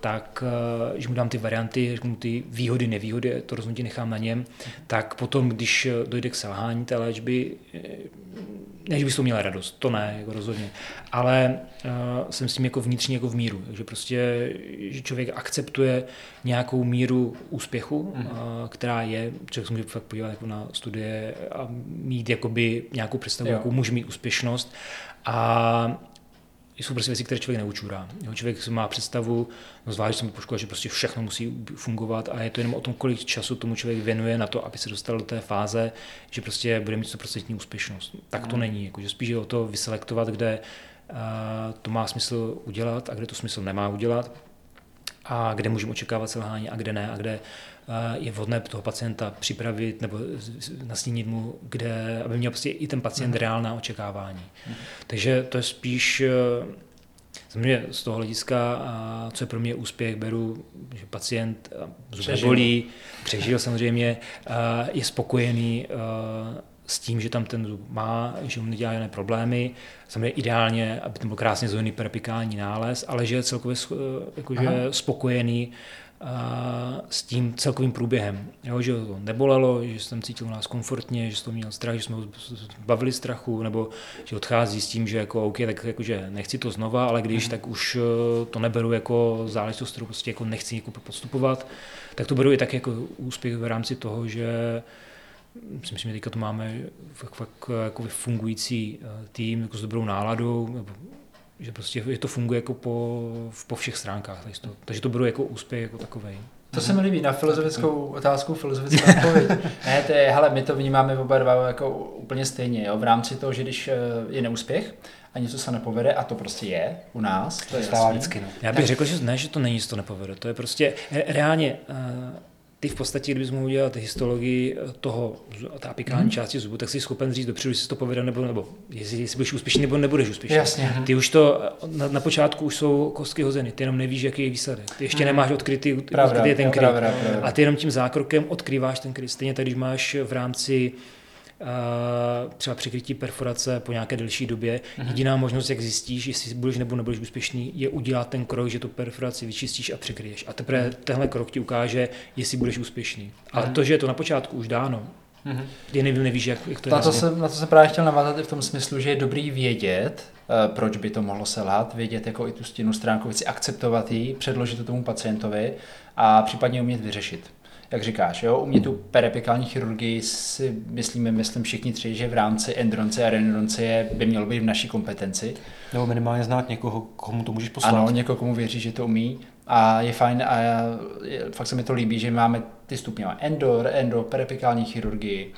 tak uh, že mu dám ty varianty, řeknu ty výhody, nevýhody, to rozhodnutí nechám na něm, tak potom, když dojde k selhání té léčby, ne, že bys to měla radost, to ne, jako rozhodně, ale uh, jsem s tím jako vnitřně jako v míru, takže prostě, že člověk akceptuje nějakou míru úspěchu, mm. uh, která je, člověk se může fakt podívat jako na studie a mít jakoby nějakou představu, jo. jakou může mít úspěšnost a jsou prostě věci, které člověk neučurá. Jeho člověk má představu, no zvlášť jsem po škole, že prostě všechno musí fungovat a je to jenom o tom, kolik času tomu člověk věnuje na to, aby se dostal do té fáze, že prostě bude mít 100% úspěšnost. Tak to mm. není, jako, že spíš je o to vyselektovat, kde uh, to má smysl udělat a kde to smysl nemá udělat a kde můžeme očekávat selhání a kde ne a kde je vhodné toho pacienta připravit nebo nastínit mu, kde, aby měl prostě i ten pacient mm. reálná očekávání. Mm. Takže to je spíš eh, Samozřejmě z toho hlediska, co je pro mě úspěch, beru, že pacient bolí, přežil samozřejmě, je spokojený s tím, že tam ten zub má, že mu nedělá žádné problémy. Samozřejmě ideálně, aby to byl krásně zvolený peripikální nález, ale že je celkově jakože spokojený s tím celkovým průběhem. Jo, že to nebolelo, že jsem cítil nás komfortně, že jsem měl strach, že jsme bavili strachu, nebo že odchází s tím, že jako OK, tak jakože nechci to znova, ale když, mm. tak už eh, to neberu jako záležitost, kterou prostě jako nechci jako podstupovat, tak to beru i tak jako úspěch v rámci toho, že si myslím, že teďka to máme fakt, fakt jako fungující eh, tým jako s dobrou náladou, že prostě je to funguje jako po, po všech stránkách. To, takže to beru jako úspěch jako takový. To se mi líbí, na filozofickou otázku filozofická odpověď. ne, to je, hele, my to vnímáme oba dva jako úplně stejně, jo? v rámci toho, že když eh, je neúspěch a něco se nepovede, a to prostě je u nás, to je stává vždycky. No. Já bych tak. řekl, že ne, že to není, že to nepovede, to je prostě reálně, uh, ty v podstatě, kdybys mohl udělat histologii eh, toho, té apikální hmm. části zubu, tak jsi schopen říct dopředu, jestli to povede nebo, nebo jestli, jestli budeš úspěšný nebo nebudeš úspěšný. Jasně. Ty už to, eh, na, na počátku už jsou kostky hozeny, ty jenom nevíš, jaký je výsledek. Ty ještě hmm. nemáš odkrytý, pravda, odkrytý ten kryt. Pravda, pravda. A ty jenom tím zákrokem odkrýváš ten kryt. Stejně tak, když máš v rámci třeba přikrytí perforace po nějaké delší době. Mm-hmm. Jediná možnost, jak zjistíš, jestli budeš nebo nebudeš úspěšný, je udělat ten krok, že tu perforaci vyčistíš a přikryješ. A teprve mm-hmm. tenhle krok ti ukáže, jestli budeš úspěšný. Ale mm-hmm. to, že je to na počátku už dáno, Mm-hmm. Ty neví, nevíš, jak, jak to na je. To jsem, na to jsem právě chtěl navázat i v tom smyslu, že je dobrý vědět, uh, proč by to mohlo selhat, vědět jako i tu stěnu stránku, věci akceptovat ji, předložit to tomu pacientovi a případně umět vyřešit jak říkáš, jo, u mě tu perepikální chirurgii si myslíme, myslím všichni tři, že v rámci endronce a renodoncie by mělo být v naší kompetenci. Nebo minimálně znát někoho, komu to můžeš poslat. Ano, někoho, komu věří, že to umí. A je fajn a já, fakt se mi to líbí, že máme ty stupně endor, endo, peripikální chirurgii,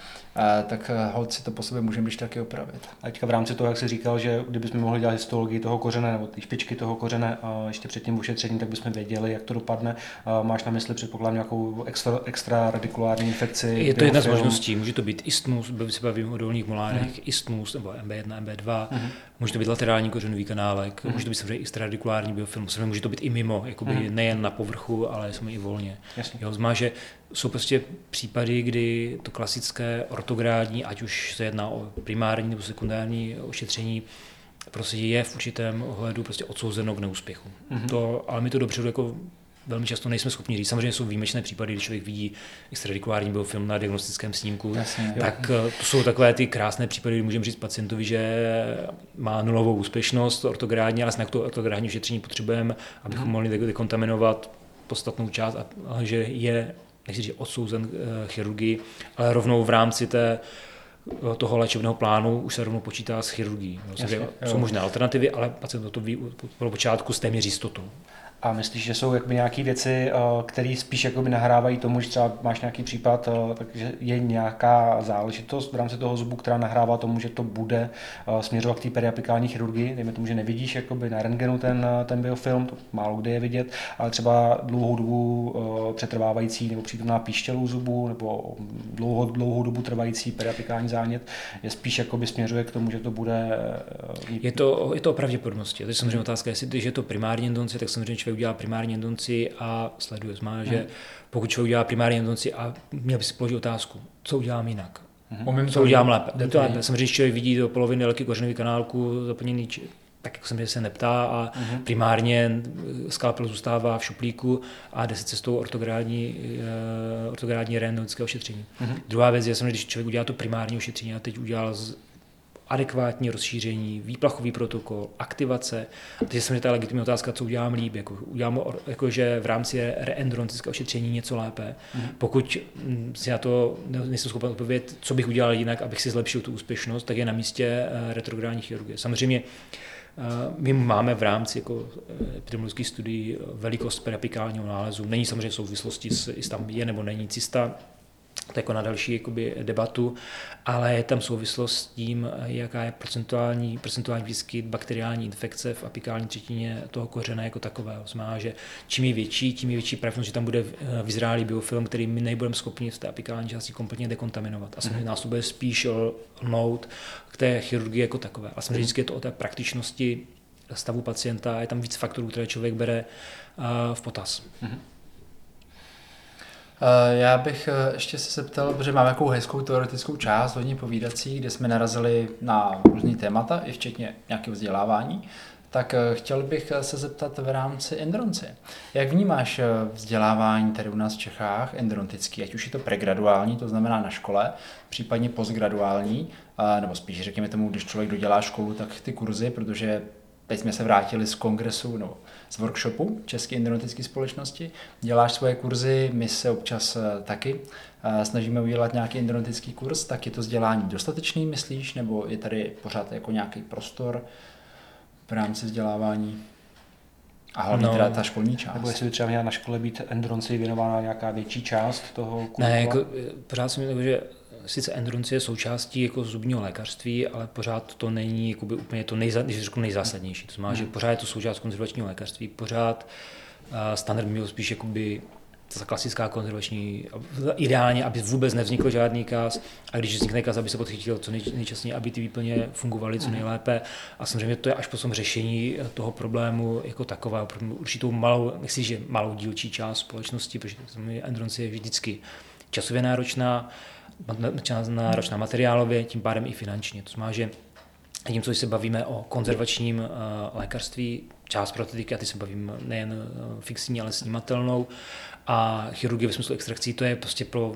tak eh, hold si to po sobě můžeme když taky opravit. A teďka v rámci toho, jak jsi říkal, že kdybychom mohli dělat histologii toho kořene nebo ty špičky toho kořene a ještě před tím ošetřením, tak bychom věděli, jak to dopadne. Máš na mysli předpokládám nějakou extra, extra radikulární infekci? Je to jedna z možností. Může to být istmus, se bavím o dolních molárech, hmm. istmus nebo MB1, MB2, hmm. může to být laterální kořenový kanálek, hmm. může to být samozřejmě extraradikulární biofilm, samozřejmě může to být i mimo, jakoby hmm. nejen na povrchu, ale jsme i volně. Jasně. Jo, zmá, že jsou prostě případy, kdy to klasické ortográdní, ať už se jedná o primární nebo sekundární ošetření, prostě je v určitém ohledu prostě odsouzeno k neúspěchu. Mm-hmm. To, ale my to dobře jako velmi často nejsme schopni říct. Samozřejmě jsou výjimečné případy, když člověk vidí extradikulární film na diagnostickém snímku, Jasně, tak jo. Eh, to jsou takové ty krásné případy, kdy můžeme říct pacientovi, že má nulovou úspěšnost ortográdní, ale snad to ortográdní ošetření potřebujeme, abychom mm-hmm. mohli dekontaminovat podstatnou část, a, že je nechci říct odsouzen eh, chirurgii, ale rovnou v rámci té eh, toho léčebného plánu už se rovnou počítá s chirurgií. Jasně, jsou možné alternativy, ale pacient to ví po počátku s téměř jistotou. A myslíš, že jsou jakoby nějaké věci, eh, které spíš jakoby nahrávají tomu, že třeba máš nějaký případ, eh, takže je nějaká záležitost v rámci toho zubu, která nahrává tomu, že to bude eh, směřovat k té periapikální chirurgii. Dejme tomu, že nevidíš jakoby na rentgenu ten, ten biofilm, to málo kde je vidět, ale třeba dlouhou dobu přetrvávající nebo přítomná píšťalů zubu nebo dlouho, dlouhou dobu trvající periapikální zánět je spíš jakoby směřuje k tomu, že to bude... Je to, je to o pravděpodobnosti. To je samozřejmě otázka, jestli je to primární endoncie, tak samozřejmě člověk udělá primární endonci a sleduje. Znamená, hmm. že pokud člověk udělá primární endonci a měl by si položit otázku, co udělám jinak, Umím co udělám lépe. To lépe. Samozřejmě, když člověk vidí do poloviny délky kořenový kanálku zaplněný, či- tak jako jsem se neptá a Mhm. primárně skalpel zůstává v šuplíku a jde se cestou ortográdní, eh, ortográdní rendonského ošetření. Mhm. Druhá věc je samozřejmě, když člověk udělá to primární ošetření a teď udělal z adekvátní rozšíření, výplachový protokol, aktivace. Takže samozřejmě ta legitimní otázka, co udělám líp, jako udělám or- jakože v rámci reendrontického ošetření něco lépe. Pokud mm, si na to ne- nejsem schopen odpovědět, co bych udělal jinak, abych si zlepšil tu úspěšnost, tak je na místě eh, retrográdní chirurgie. Samozřejmě eh, my máme v rámci jako eh, epidemiologických studií velikost perapikálního nálezu. Není samozřejmě v souvislosti s, jestli tam je nebo není cista, to jako na další jakoby, debatu, ale je tam souvislost s tím, jaká je procentuální, procentuální výskyt bakteriální infekce v apikální třetině toho kořene jako takového. Znamená, že čím je větší, tím je větší pravděpodobnost, že tam bude eh, vyzrálý biofilm, který my nebudeme schopni v té apikální části kompletně dekontaminovat. A samozřejmě nás to bude spíš lnout k té chirurgii jako takové. A samozřejmě vždycky je to o té praktičnosti stavu pacienta, je tam víc faktorů, které člověk bere eh, v potaz. Eh, Já bych eh, ještě se zeptal, protože máme takovou hezkou teoretickou část, hodně povídací, kde jsme narazili na různý témata, i včetně nějakého vzdělávání. Tak eh, chtěl bych eh, se zeptat v rámci endronci. Jak vnímáš eh, vzdělávání tady u nás v Čechách, endrontický, ať už je to pregraduální, to znamená na škole, případně postgraduální, eh, nebo spíš řekněme tomu, když člověk dodělá školu, tak ty kurzy, protože teď jsme se vrátili z kongresu, no, z workshopu České endodontické společnosti. Děláš svoje kurzy, my se občas eh, taky eh, snažíme udělat nějaký endodontický kurz, tak je to vzdělání dostatečný, myslíš, nebo je tady pořád jako nějaký prostor v rámci vzdělávání? A hlavně No. teda ta školní část. Nebo jestli by třeba měla na škole být endronci věnována nějaká větší část toho kurzu? Ne, jako, eh, pořád si myslím, že sice endurance je součástí jako zubního lékařství, ale pořád to není jakoby úplně to nejza, když řeknu nejzásadnější. To znamená, že pořád je to součást konzervačního lékařství, pořád uh, standard byl spíš jakoby ta klasická konzervační, ideálně, aby vůbec nevznikl žádný kaz a když vznikne kaz, aby se podchytil co nej, nejčastěji, aby ty výplně fungovaly co nejlépe. A samozřejmě to je až potom řešení toho problému jako pro určitou malou, nechci, že malou dílčí část společnosti, protože endurance je vždycky časově náročná, náročná materiálově, tím pádem i finančně. To znamená, že tím, co se bavíme o konzervačním uh, lékařství, část protetiky, a ty se bavím nejen uh, fixní, ale snímatelnou, a chirurgie ve smyslu extrakcí, to je prostě pro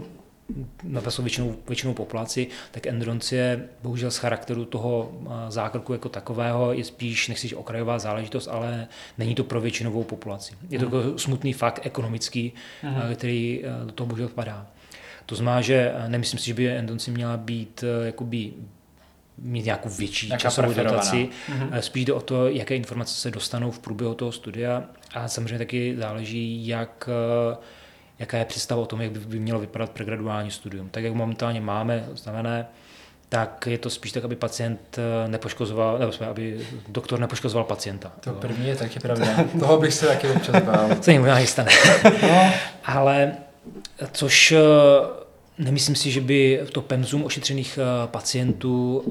naprosto většinou, většinou populaci, tak endodoncie bohužel z charakteru toho zákroku jako takového je spíš, nechci říct okrajová záležitost, ale není to pro většinovou populaci. Je to jako smutný fakt ekonomický, uh-huh. který do toho bohužel padá. To znamená, že nemyslím si, že by endodoncie měla být jakoby mít nějakou větší Nějaká časovou dotaci. Mm-hmm. Spíš jde o to, jaké informace se dostanou v průběhu toho studia a samozřejmě taky záleží, jak, jaká je představa o tom, jak by, mělo vypadat pregraduální studium. Tak, jak momentálně máme znamené, tak je to spíš tak, aby pacient nepoškozoval, nebo aby doktor nepoškozoval pacienta. To první je taky pravda. Toho bych se taky občas bál. To možná stane. no. Ale což Nemyslím si, že by to pemzum ošetřených pacientů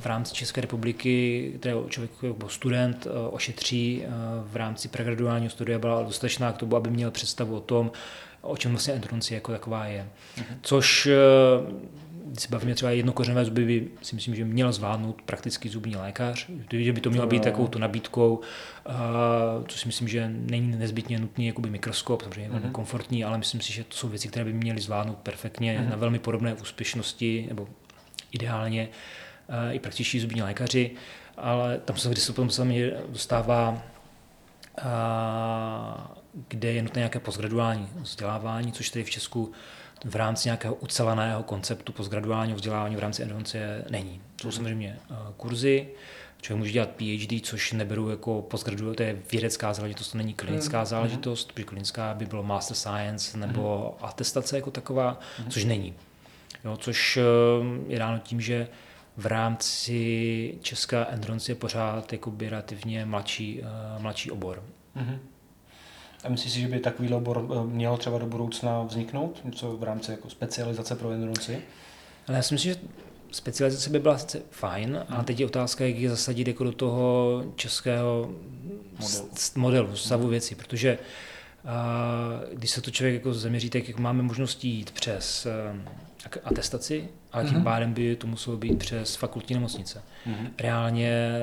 v rámci České republiky, které člověk jako student ošetří v rámci pregraduálního studia, byla dostatečná k tomu, aby měl představu o tom, o čem vlastně endodoncie jako taková je. Mhm. Což, se bavíme třeba jednokořenové zuby, by si myslím, že měl zvládnout praktický zubní lékař, že by to mělo být takovou tu nabídkou, což si myslím, že není nezbytně nutný jakoby mikroskop, samozřejmě velmi mm-hmm. komfortní, ale myslím si, že to jsou věci, které by měly zvládnout perfektně mm-hmm. na velmi podobné úspěšnosti, nebo ideálně i praktičtí zubní lékaři, ale tam se vždy potom se dostává kde je nutné nějaké postgraduální vzdělávání, což tedy v Česku v rámci nějakého uceleného konceptu postgraduálního vzdělávání v rámci endodoncie není. Jsou samozřejmě kurzy, člověk může dělat PhD, což neberu jako postgraduální, to je vědecká záležitost, to není klinická mm. záležitost, protože klinická by bylo master science nebo mm. atestace jako taková, mm. což není. Jo, což je dáno tím, že v rámci česká endodoncie je pořád jakoby relativně mladší, uh, mladší obor. Mm-hmm. A myslíš si, že by takový obor měl třeba do budoucna vzniknout? Něco v rámci jako specializace pro endodonci? Ale já si myslím, že specializace by byla sice fajn, a teď je otázka, jak je zasadit jako do toho českého modelu, modelu stavu věcí, protože a když se to člověk jako zaměří, tak jako máme možnosti jít přes eh, atestaci, ale tím mm-hmm. pádem by to muselo být přes fakultní nemocnice. Mm-hmm. Reálně,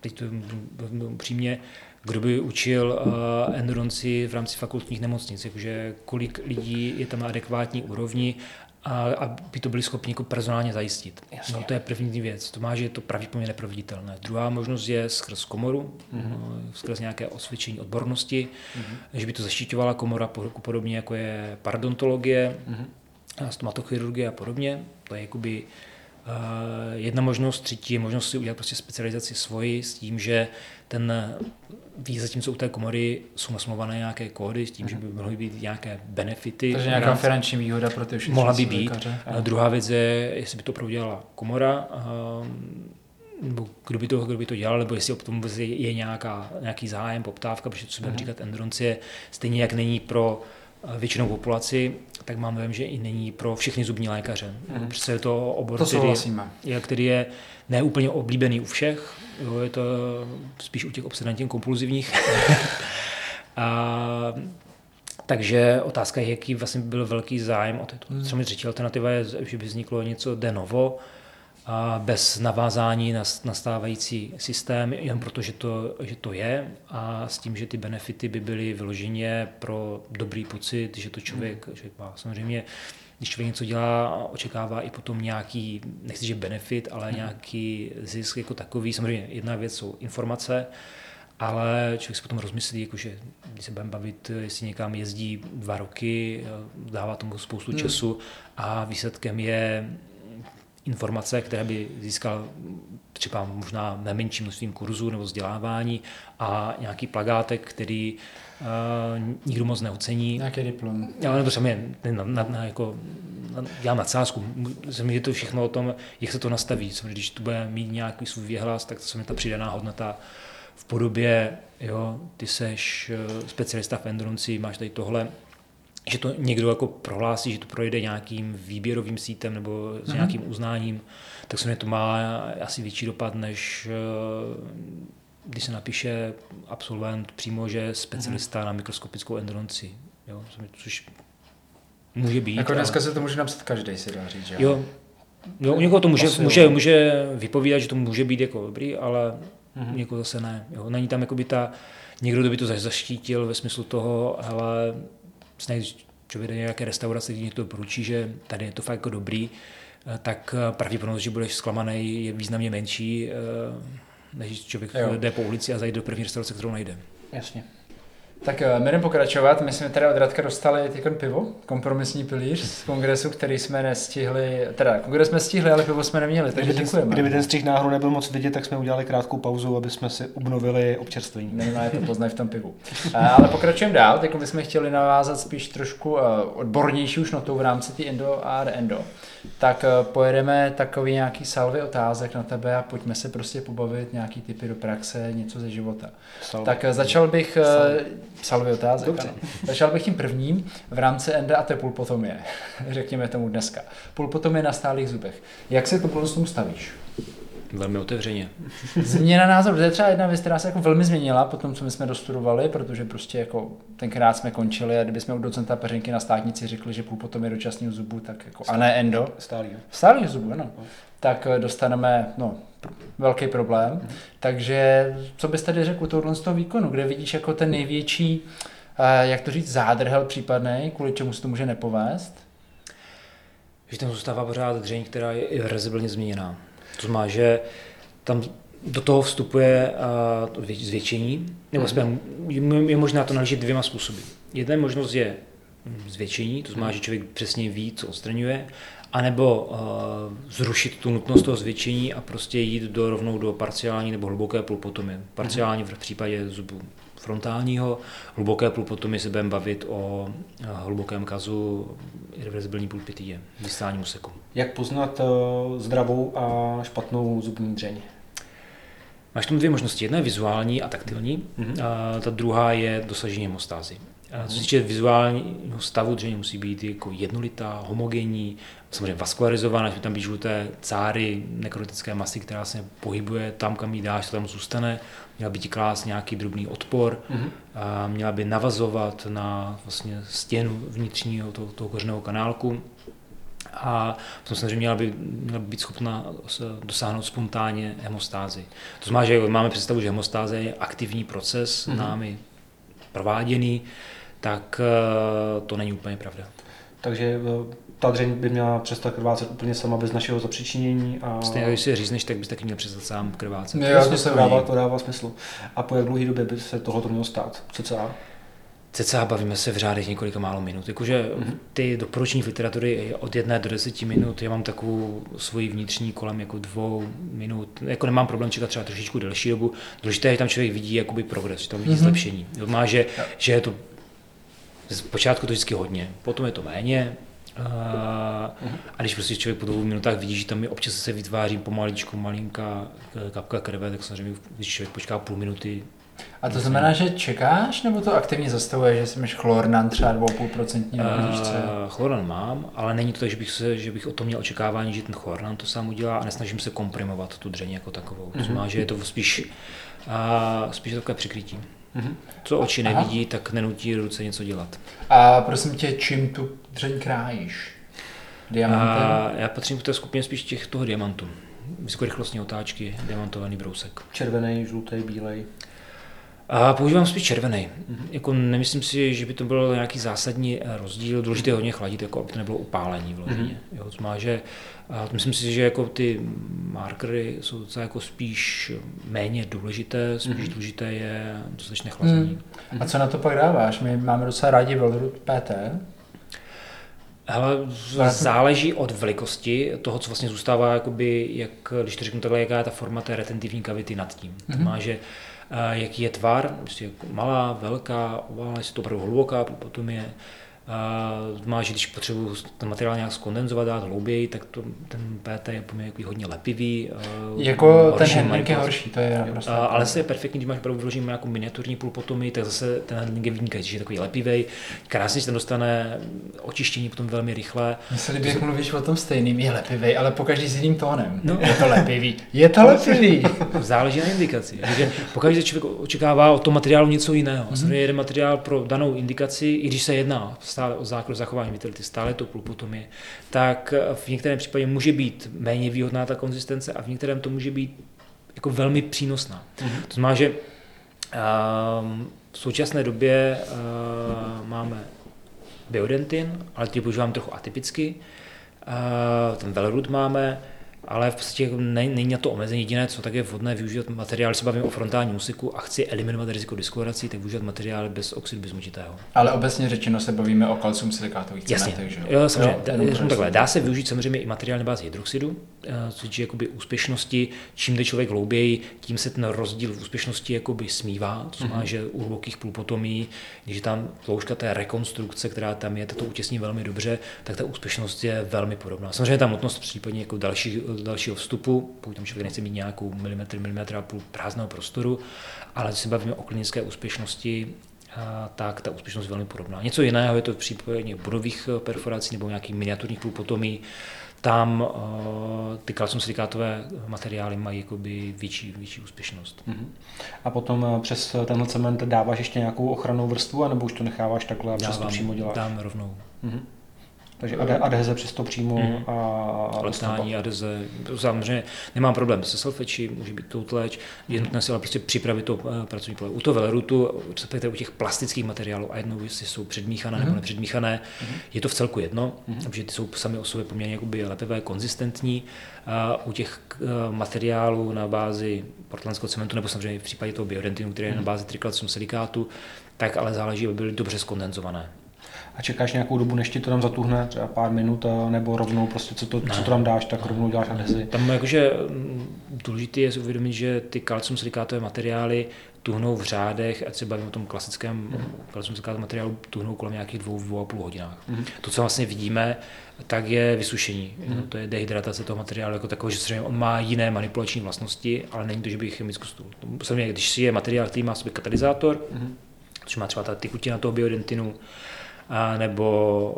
teď to přímě, kdo by učil uh, enduranci v rámci fakultních nemocnic, jakože kolik lidí je tam na adekvátní úrovni a aby to byli schopni jako personálně zajistit. Jasně. No, to je první věc. To má, že je to pravděpodobně neproveditelné. Druhá možnost je skrz komoru, mm-hmm. skrz nějaké osvědčení odbornosti, mm-hmm. že by to zaštiťovala komora podobně jako je parodontologie, mm-hmm. stomatochirurgie a podobně. To je jakoby uh, jedna možnost. Třetí je možnost si udělat prostě specializaci svoji s tím, že ten ví, zatímco u té komory jsou nasmluvané nějaké kódy s tím, že by mhm. mohly být nějaké benefity. Takže nějaká finanční výhoda pro ty všechny Mohla by být. Lékaře. A druhá věc je, jestli by to prodělala komora, nebo kdo by, to, kdo by to dělal, nebo jestli o tom je nějaká, nějaký zájem, poptávka, protože co budeme mm-hmm. říkat, endurance je stejně jak není pro většinou populaci, tak mám dojem, že i není pro všechny zubní lékaře. Mm-hmm. Prostě je to obor, to který, je, který je neúplně oblíbený u všech, jo, je to spíš u těch obsedantně kompulzivních. a, takže otázka je, jaký vlastně byl velký zájem o to. Hmm. Co mi třetí alternativa je, že by vzniklo něco de novo, a bez navázání na, na stávající systém, jen proto, že to, že to je a s tím, že ty benefity by byly vyloženě pro dobrý pocit, že to člověk, hmm. člověk má. Samozřejmě když člověk něco dělá, očekává i potom nějaký, nechci že benefit, ale hmm. nějaký zisk jako takový. Samozřejmě jedna věc jsou informace, ale člověk si potom rozmyslí, jakože když se budeme bavit, jestli někam jezdí dva roky, dává tomu spoustu hmm. času a výsledkem je informace, které by získal třeba možná nemenším množstvím kurzů nebo vzdělávání a nějaký plagátek, který uh, nikdo moc neocení. Nějaký diplom. Já, nebo jsem na, na, na, jako, na, dělám nadsázku. Je to všechno o tom, jak se to nastaví. Když tu bude mít nějaký svůj věhlas, tak to se mi ta přidaná hodnota v podobě, jo, ty seš eh, specialista v endurance, máš tady tohle, že to někdo jako prohlásí, že to projde nějakým výběrovým sítem nebo s mm-hmm. nějakým uznáním, tak se to má asi větší dopad, než eh, když se napíše absolvent přímo, že specialista mm-hmm. na mikroskopickou endurance, jo, což může být. Jako dneska ale... se to může napsat každý, si dá říct, že? Jo, jo u někoho to může, může, může vypovídat, že to může být jako dobrý, ale mm-hmm. někoho zase ne. Jo. Není tam jako by ta, někdo, kdo by to zaštítil ve smyslu toho, ale když člověk do nějaké restaurace, kde to doporučí, že tady je to fakt jako dobrý, eh, tak eh, pravděpodobnost, že budeš zklamaný, je významně menší, eh, než člověk jo. jde po ulici a zajde do první restaurace, kterou najde. Jasně. Tak uh, jdeme pokračovat. My jsme teda od Radka dostali teď pivo, kompromisní pilíř z kongresu, který jsme nestihli, teda kongres jsme stihli, ale pivo jsme neměli, takže kdyby děkujeme. Ten, kdyby ten střih náhodou nebyl moc vidět, tak jsme udělali krátkou pauzu, aby jsme si obnovili občerstvení. Minimálně to poznají v tom pivu. Uh, ale pokračujeme dál, teď bychom chtěli navázat spíš trošku uh, odbornější už notou v rámci ty endo a endo. Tak uh, pojedeme takový nějaký salvy otázek na tebe a pojďme se prostě pobavit nějaký typy do praxe, něco ze života. Salve. Tak uh, začal bych uh, salvy otázek. Dobře. Ano. Začal bych tím prvním v rámci enda a to je pulpotomie. Řekněme tomu dneska. Pulpotomie na stálých zubech. Jak se to tomu stavíš? Velmi otevřeně. Změna názoru, to je třeba jedna věc, která se jako velmi změnila po tom, co my jsme dostudovali, protože prostě jako tenkrát jsme končili a kdyby jsme u docenta Peřinky na státnici řekli, že pulpotomie dočasného zubu, tak jako, a ne endo. Stálý. Stálý zubu, ano. No. Tak eh, dostaneme, no, velký problém. Mm. Takže co bys tady řekl u tohohle z toho výkonu, kde vidíš jako ten největší, eh, jak to říct, zádrhel případný, kvůli čemu se to může nepovést? Že tam zůstává pořád dřeň, která je irrezibilně změněná. To znamená, že tam do toho vstupuje uh, zvětšení, nebo mm. je možná to naležit dvěma způsoby. Jedna možnost je hm, zvětšení, to znamená, mhm. že člověk přesně ví, co odstraňuje, anebo uh, zrušit tu nutnost toho zvětšení a prostě jít do, rovnou do parciální nebo hluboké pulpotomy. Parciální v případě zubu frontálního, hluboké pulpotomy se budeme bavit o uh, hlubokém kazu irreverzibilní pulpitie, distální úseku. Jak poznat uh, zdravou a špatnou zubní dřeň? Máš tam dvě možnosti. Jedna je vizuální a taktilní, mm-hmm. a ta druhá je dosažení hemostázy. Co se týče vizuálního stavu dřeně, musí být jako jednolitá, homogenní, samozřejmě vaskularizovaná, že tam být žluté cáry, nekrotické masy, která se pohybuje tam, kam ji dáš, to tam zůstane. Měla by ti klást nějaký drobný odpor, Mhm. a měla by navazovat na vlastně stěnu vnitřního toho, toho kořeného kanálku. A potom samozřejmě měla by, měla by být schopna dosáhnout spontánně hemostázy. To znamená, že máme představu, že hemostáze je aktivní proces, Mhm. mm-hmm. námi prováděný, tak eh, to není úplně pravda. Takže eh, ta dřeň by měla přestat krvácet úplně sama bez našeho zapříčinění. A... Stejně, když si řízneš, tak bys taky měl přestat sám krvácet. Jo, Jasně, to se to, dává, to dává smysl. A po jak dlouhé době by se tohoto mělo stát? CCA? Cca bavíme se v řádech několika málo minut. Jakože Mhm. ty doporučení v literatury je od jedné do deseti minut. Já mám takovou svoji vnitřní kolem jako dvou minut. Jako nemám problém čekat třeba trošičku delší dobu. Důležité je, že tam člověk vidí jakoby progres, že tam vidí Mhm. zlepšení. Má, že, že je to z počátku to vždycky hodně, potom je to méně. A, a když prostě člověk po dvou minutách vidí, že tam je občas se vytváří pomaličku malinká kapka krve, tak samozřejmě, když člověk počká půl minuty, A to znamená, že čekáš, nebo to aktivně zastavuje, že si máš chlornan třeba 2,5% na knížce? Uh, chloran mám, ale není to tak, že bych, se, že bych o tom měl očekávání, že ten chloran to sám udělá a nesnažím se komprimovat tu dřeň jako takovou. To znamená, že je to spíš, uh, spíš takové přikrytí. Mhm. Co oči Aha. nevidí, tak nenutí ruce něco dělat. A prosím tě, čím tu dřeň krájíš? Diamantem? A já patřím k té skupině spíš těch toho diamantu. Vysokorychlostní otáčky, diamantovaný brousek. Červený, žlutý, bílej. A používám spíš červený. Jako nemyslím si, že by to byl nějaký zásadní eh, rozdíl. Důležité je hodně chladit, jako aby to nebylo upálení vloženě. Jo, to má, že, a myslím si, že jako ty markery jsou docela jako spíš méně důležité, spíš důležité je dostatečné chlazení. A co na to pak dáváš? My máme docela rádi Velrut PT. Hele, záleží od velikosti toho, co vlastně zůstává, jakoby, jak, když to řeknu takhle, jaká je ta forma té retentivní kavity nad tím. Mm-hmm. To má, že a, jaký je tvar, prostě malá, velká, oválná, jestli to opravdu hluboká, potom je a, má, že když potřebuji ten materiál nějak skondenzovat, dát hlouběji, tak to, ten PT je poměrně hodně lepivý. a, Jako ten horší handling je horší, to je naprosto. A, ale se je perfektní, když máš opravdu vložený nějakou miniaturní pulpotomii, tak zase ten handling je vynikající, že je takový lepivej, krásně se dostane očištění potom velmi rychle. Mně se líbí, jak mluvíš o tom stejným, je lepivej, ale pokaždý s jiným tónem. No. Je to lepivý. Je to lepivý. Záleží na indikaci. Takže pokud se člověk očekává od toho materiálu něco jiného, Mhm. mm-hmm. jeden materiál pro danou indikaci, i když se jedná stále o základ zachování vitality, stále to pulpotomie, tak v některém případě může být méně výhodná ta konzistence a v některém to může být jako velmi přínosná. Mm-hmm. To znamená, že um, v současné době uh, máme biodentin, ale ty používám trochu atypicky. Uh, ten Velrud máme, ale v podstatě jako ne- není na to omezení. Jediné, co tak je vhodné využívat materiál, se bavím o frontálním úseku a chci eliminovat riziko diskolorací, tak využívat materiál bez oxidu bismutitého. Ale obecně řečeno se bavíme o kalcium silikátových Jasně, cementech, že jo, samozřejmě. Jo, Dá, takhle, dá se využít samozřejmě i materiál na bázi hydroxidu, eh, co je jakoby úspěšnosti. Čím jde člověk hlouběji, tím se ten rozdíl v úspěšnosti jakoby smívá. To znamená, že u hlubokých pulpotomí, když je tam tloušťka té rekonstrukce, která tam je, to utěsní velmi dobře, tak ta úspěšnost je velmi podobná. Samozřejmě ta nutnost případně jako další, dalšího vstupu, pokud tam člověk nechce mít nějakou milimetr, milimetr a půl prázdného prostoru, ale když se bavíme o klinické úspěšnosti, a tak ta úspěšnost je velmi podobná. Něco jiného je to v případě bodových eh, perforací nebo nějakých miniaturních pulpotomí. Tam uh, ty kalcium silikátové materiály mají jakoby větší, větší úspěšnost. Mhm. A potom eh, přes tenhle cement dáváš ještě nějakou ochrannou vrstvu, anebo už to necháváš takhle a přes to přímo děláš? Dám rovnou. Mhm. Takže adheze přes to přímo Mhm. a, Letání, adeze, samozřejmě nemám problém se selfeči, může být toutleč, je nutné si ale prostě připravit to eh, pracovní pole. U toho velrutu, respektive u těch plastických materiálů, a jednou jestli jsou předmíchané nebo nepředmíchané, je to v celku jedno, protože ty jsou sami o sobě poměrně jakoby lepivé, konzistentní. A u těch eh, materiálů na bázi portlandského cementu, nebo samozřejmě v případě toho biodentinu, který je na bázi trikalcium silikátu, tak ale záleží, aby byly dobře skondenzované. A čekáš nějakou dobu, než ti to tam zatuhne, třeba pár minut, nebo rovnou prostě, co, to, co to tam dáš, tak rovnou děláš adhezi. Tam jakože mm, důležité je si uvědomit, že ty kalcium silikátové materiály tuhnou v řádech, ať se bavíme o tom klasickém kalcium silikátovém materiálu, tuhnou kolem nějakých dvou, dvou a půl hodinách. To, co vlastně vidíme, tak je vysušení. No, to je dehydratace toho materiálu jako takového, že samozřejmě on má jiné manipulační vlastnosti, ale není to, že by chemickou stůl. Samozřejmě, když si je materiál, který má sobě katalyzátor, což má třeba ta tykutina toho biodentinu, a nebo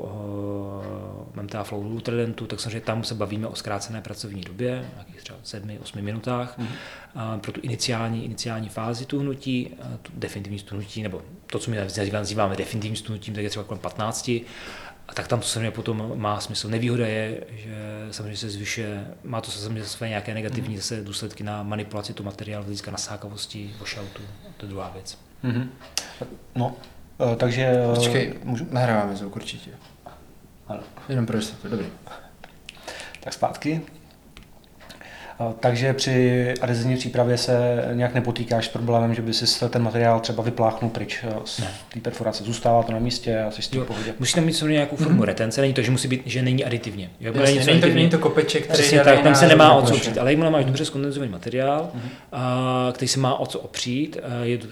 uh, mám teda flow ultradentu, tak samozřejmě tam se bavíme o zkrácené pracovní době, nějakých třeba 7-8 minutách, mm. uh, pro tu iniciální, iniciální fázi tuhnutí, uh, tu definitivní stuhnutí, nebo to, co my nazýváme definitivním stuhnutím, tak je třeba kolem 15. A tak tam to samozřejmě potom má smysl. Nevýhoda je, že samozřejmě se zvyšuje, má to samozřejmě své nějaké negativní zase důsledky na manipulaci toho materiálu, hlediska nasákavosti, washoutu, to je druhá věc. Mm-hmm. No, uh, takže... Počkej, můžu? nahráváme zvuk určitě. Ano. Jenom pro to dobrý. Tak zpátky. Takže při adhezivní přípravě se nějak nepotýkáš s problémem, že by si ten materiál třeba vypláchnul pryč z té perforace. Zůstává to na místě a jsi s tím pohodě. Musí tam mít samozřejmě nějakou formu mm-hmm. retence, není to, že musí být, že není aditivně. Jo, Jasně, není, to, není to kopeček, který Přesně tak, tam se nemá o co opřít, ale jakmile máš dobře skondenzovaný materiál, mm-hmm. a, který se má o co opřít, je to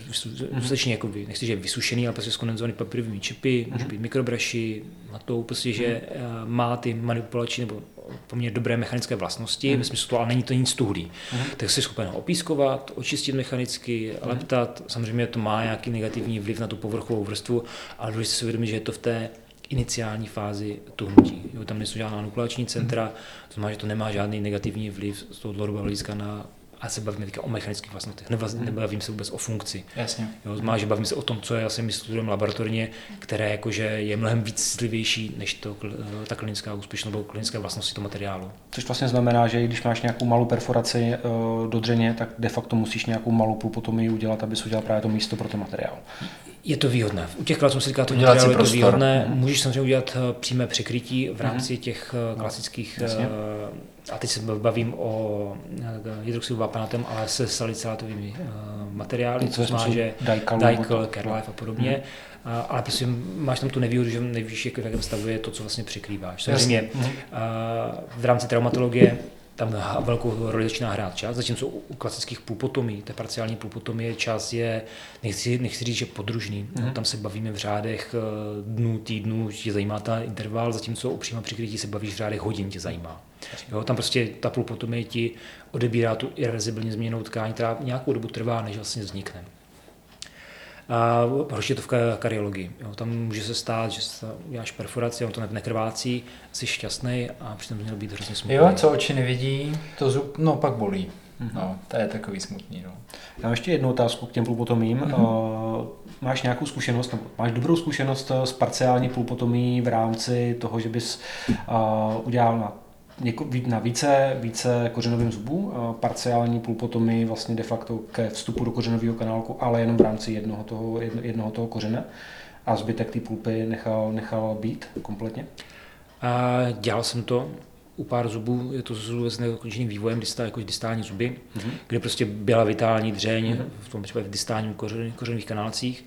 dostatečně jako, nechci, že je vysušený, ale prostě skondenzovaný papírovými čipy, může být mikrobraši, na to prostě, že má ty manipulační nebo poměrně dobré mechanické vlastnosti, mm. ve smyslu to, ale není to nic tuhlý. Mm. Tak jsi schopen ho opískovat, očistit mechanicky, mm. leptat. Samozřejmě to má nějaký negativní vliv na tu povrchovou vrstvu, ale důležité si uvědomit, že je to v té iniciální fázi tuhnutí. Jo, tam nejsou žádná nukleační centra, to znamená, že to nemá žádný negativní vliv z toho dlouhodobého hlediska na a se bavíme teďka o mechanických vlastnostech, hmm. nebavím se vůbec o funkci. Jasně. Jo, má, že bavím se o tom, co je asi my studujeme laboratorně, které jakože je mnohem víc citlivější než to, ta klinická úspěšnost nebo klinické vlastnosti toho materiálu. Což vlastně znamená, že když máš nějakou malou perforaci uh, do dřeně, tak de facto musíš nějakou malou pulpotomii udělat, aby se udělal právě to místo pro ten materiál. Je to výhodné. U těch klasických materiálů je to výhodné. Můžeš samozřejmě udělat eh, přímé překrytí v rámci mm. těch eh, klasických Jasně a teď se bavím o eh, hydroxidu vápenatem, ale se salicylátovými materiály, co znamená, že Daikel, Kerlife a podobně. Hmm. Ale prostě máš tam tu nevýhodu, že nevíš, jak v jakém stavu je to, co vlastně přikrýváš. Samozřejmě uh, v rámci traumatologie tam velkou roli začíná hrát čas, zatímco u klasických pulpotomí, té parciální pulpotomie, čas je, nechci, nechci říct, že podružný, mm-hmm. no, tam se bavíme v řádech dnů, týdnů, tě zajímá ta interval, zatímco u přímá přikrytí se bavíš v řádech hodin, tě zajímá. Jo, tam prostě ta pulpotomie ti odebírá tu irrezibilně změněnou tkání, která nějakou dobu trvá, než vlastně vznikne. A horší je to v kariologii. Jo. Tam může se stát, že uděláš perforaci, on to nekrvácí, jsi šťastný a přitom měl být hrozně smutný. Jo, co oči nevidí, to zub, no pak bolí. Mm-hmm. No, to je takový smutný. No. Já mám ještě jednu otázku k těm pulpotomím. Mm-hmm. Máš nějakou zkušenost, nebo máš dobrou zkušenost s parciální pulpotomí v rámci toho, že bys udělal na něko, na více, více kořenovým zubů, parciální pulpotomy vlastně de facto ke vstupu do kořenového kanálku, ale jenom v rámci jednoho toho, jednoho toho kořene a zbytek té pulpy nechal, nechal být kompletně? A dělal jsem to u pár zubů, je to s nedokončeným vývojem, distál, jako distální zuby, mm-hmm. kde prostě byla vitální dřeň, mm-hmm. v tom případě v distálním kořen, kořenových kanálcích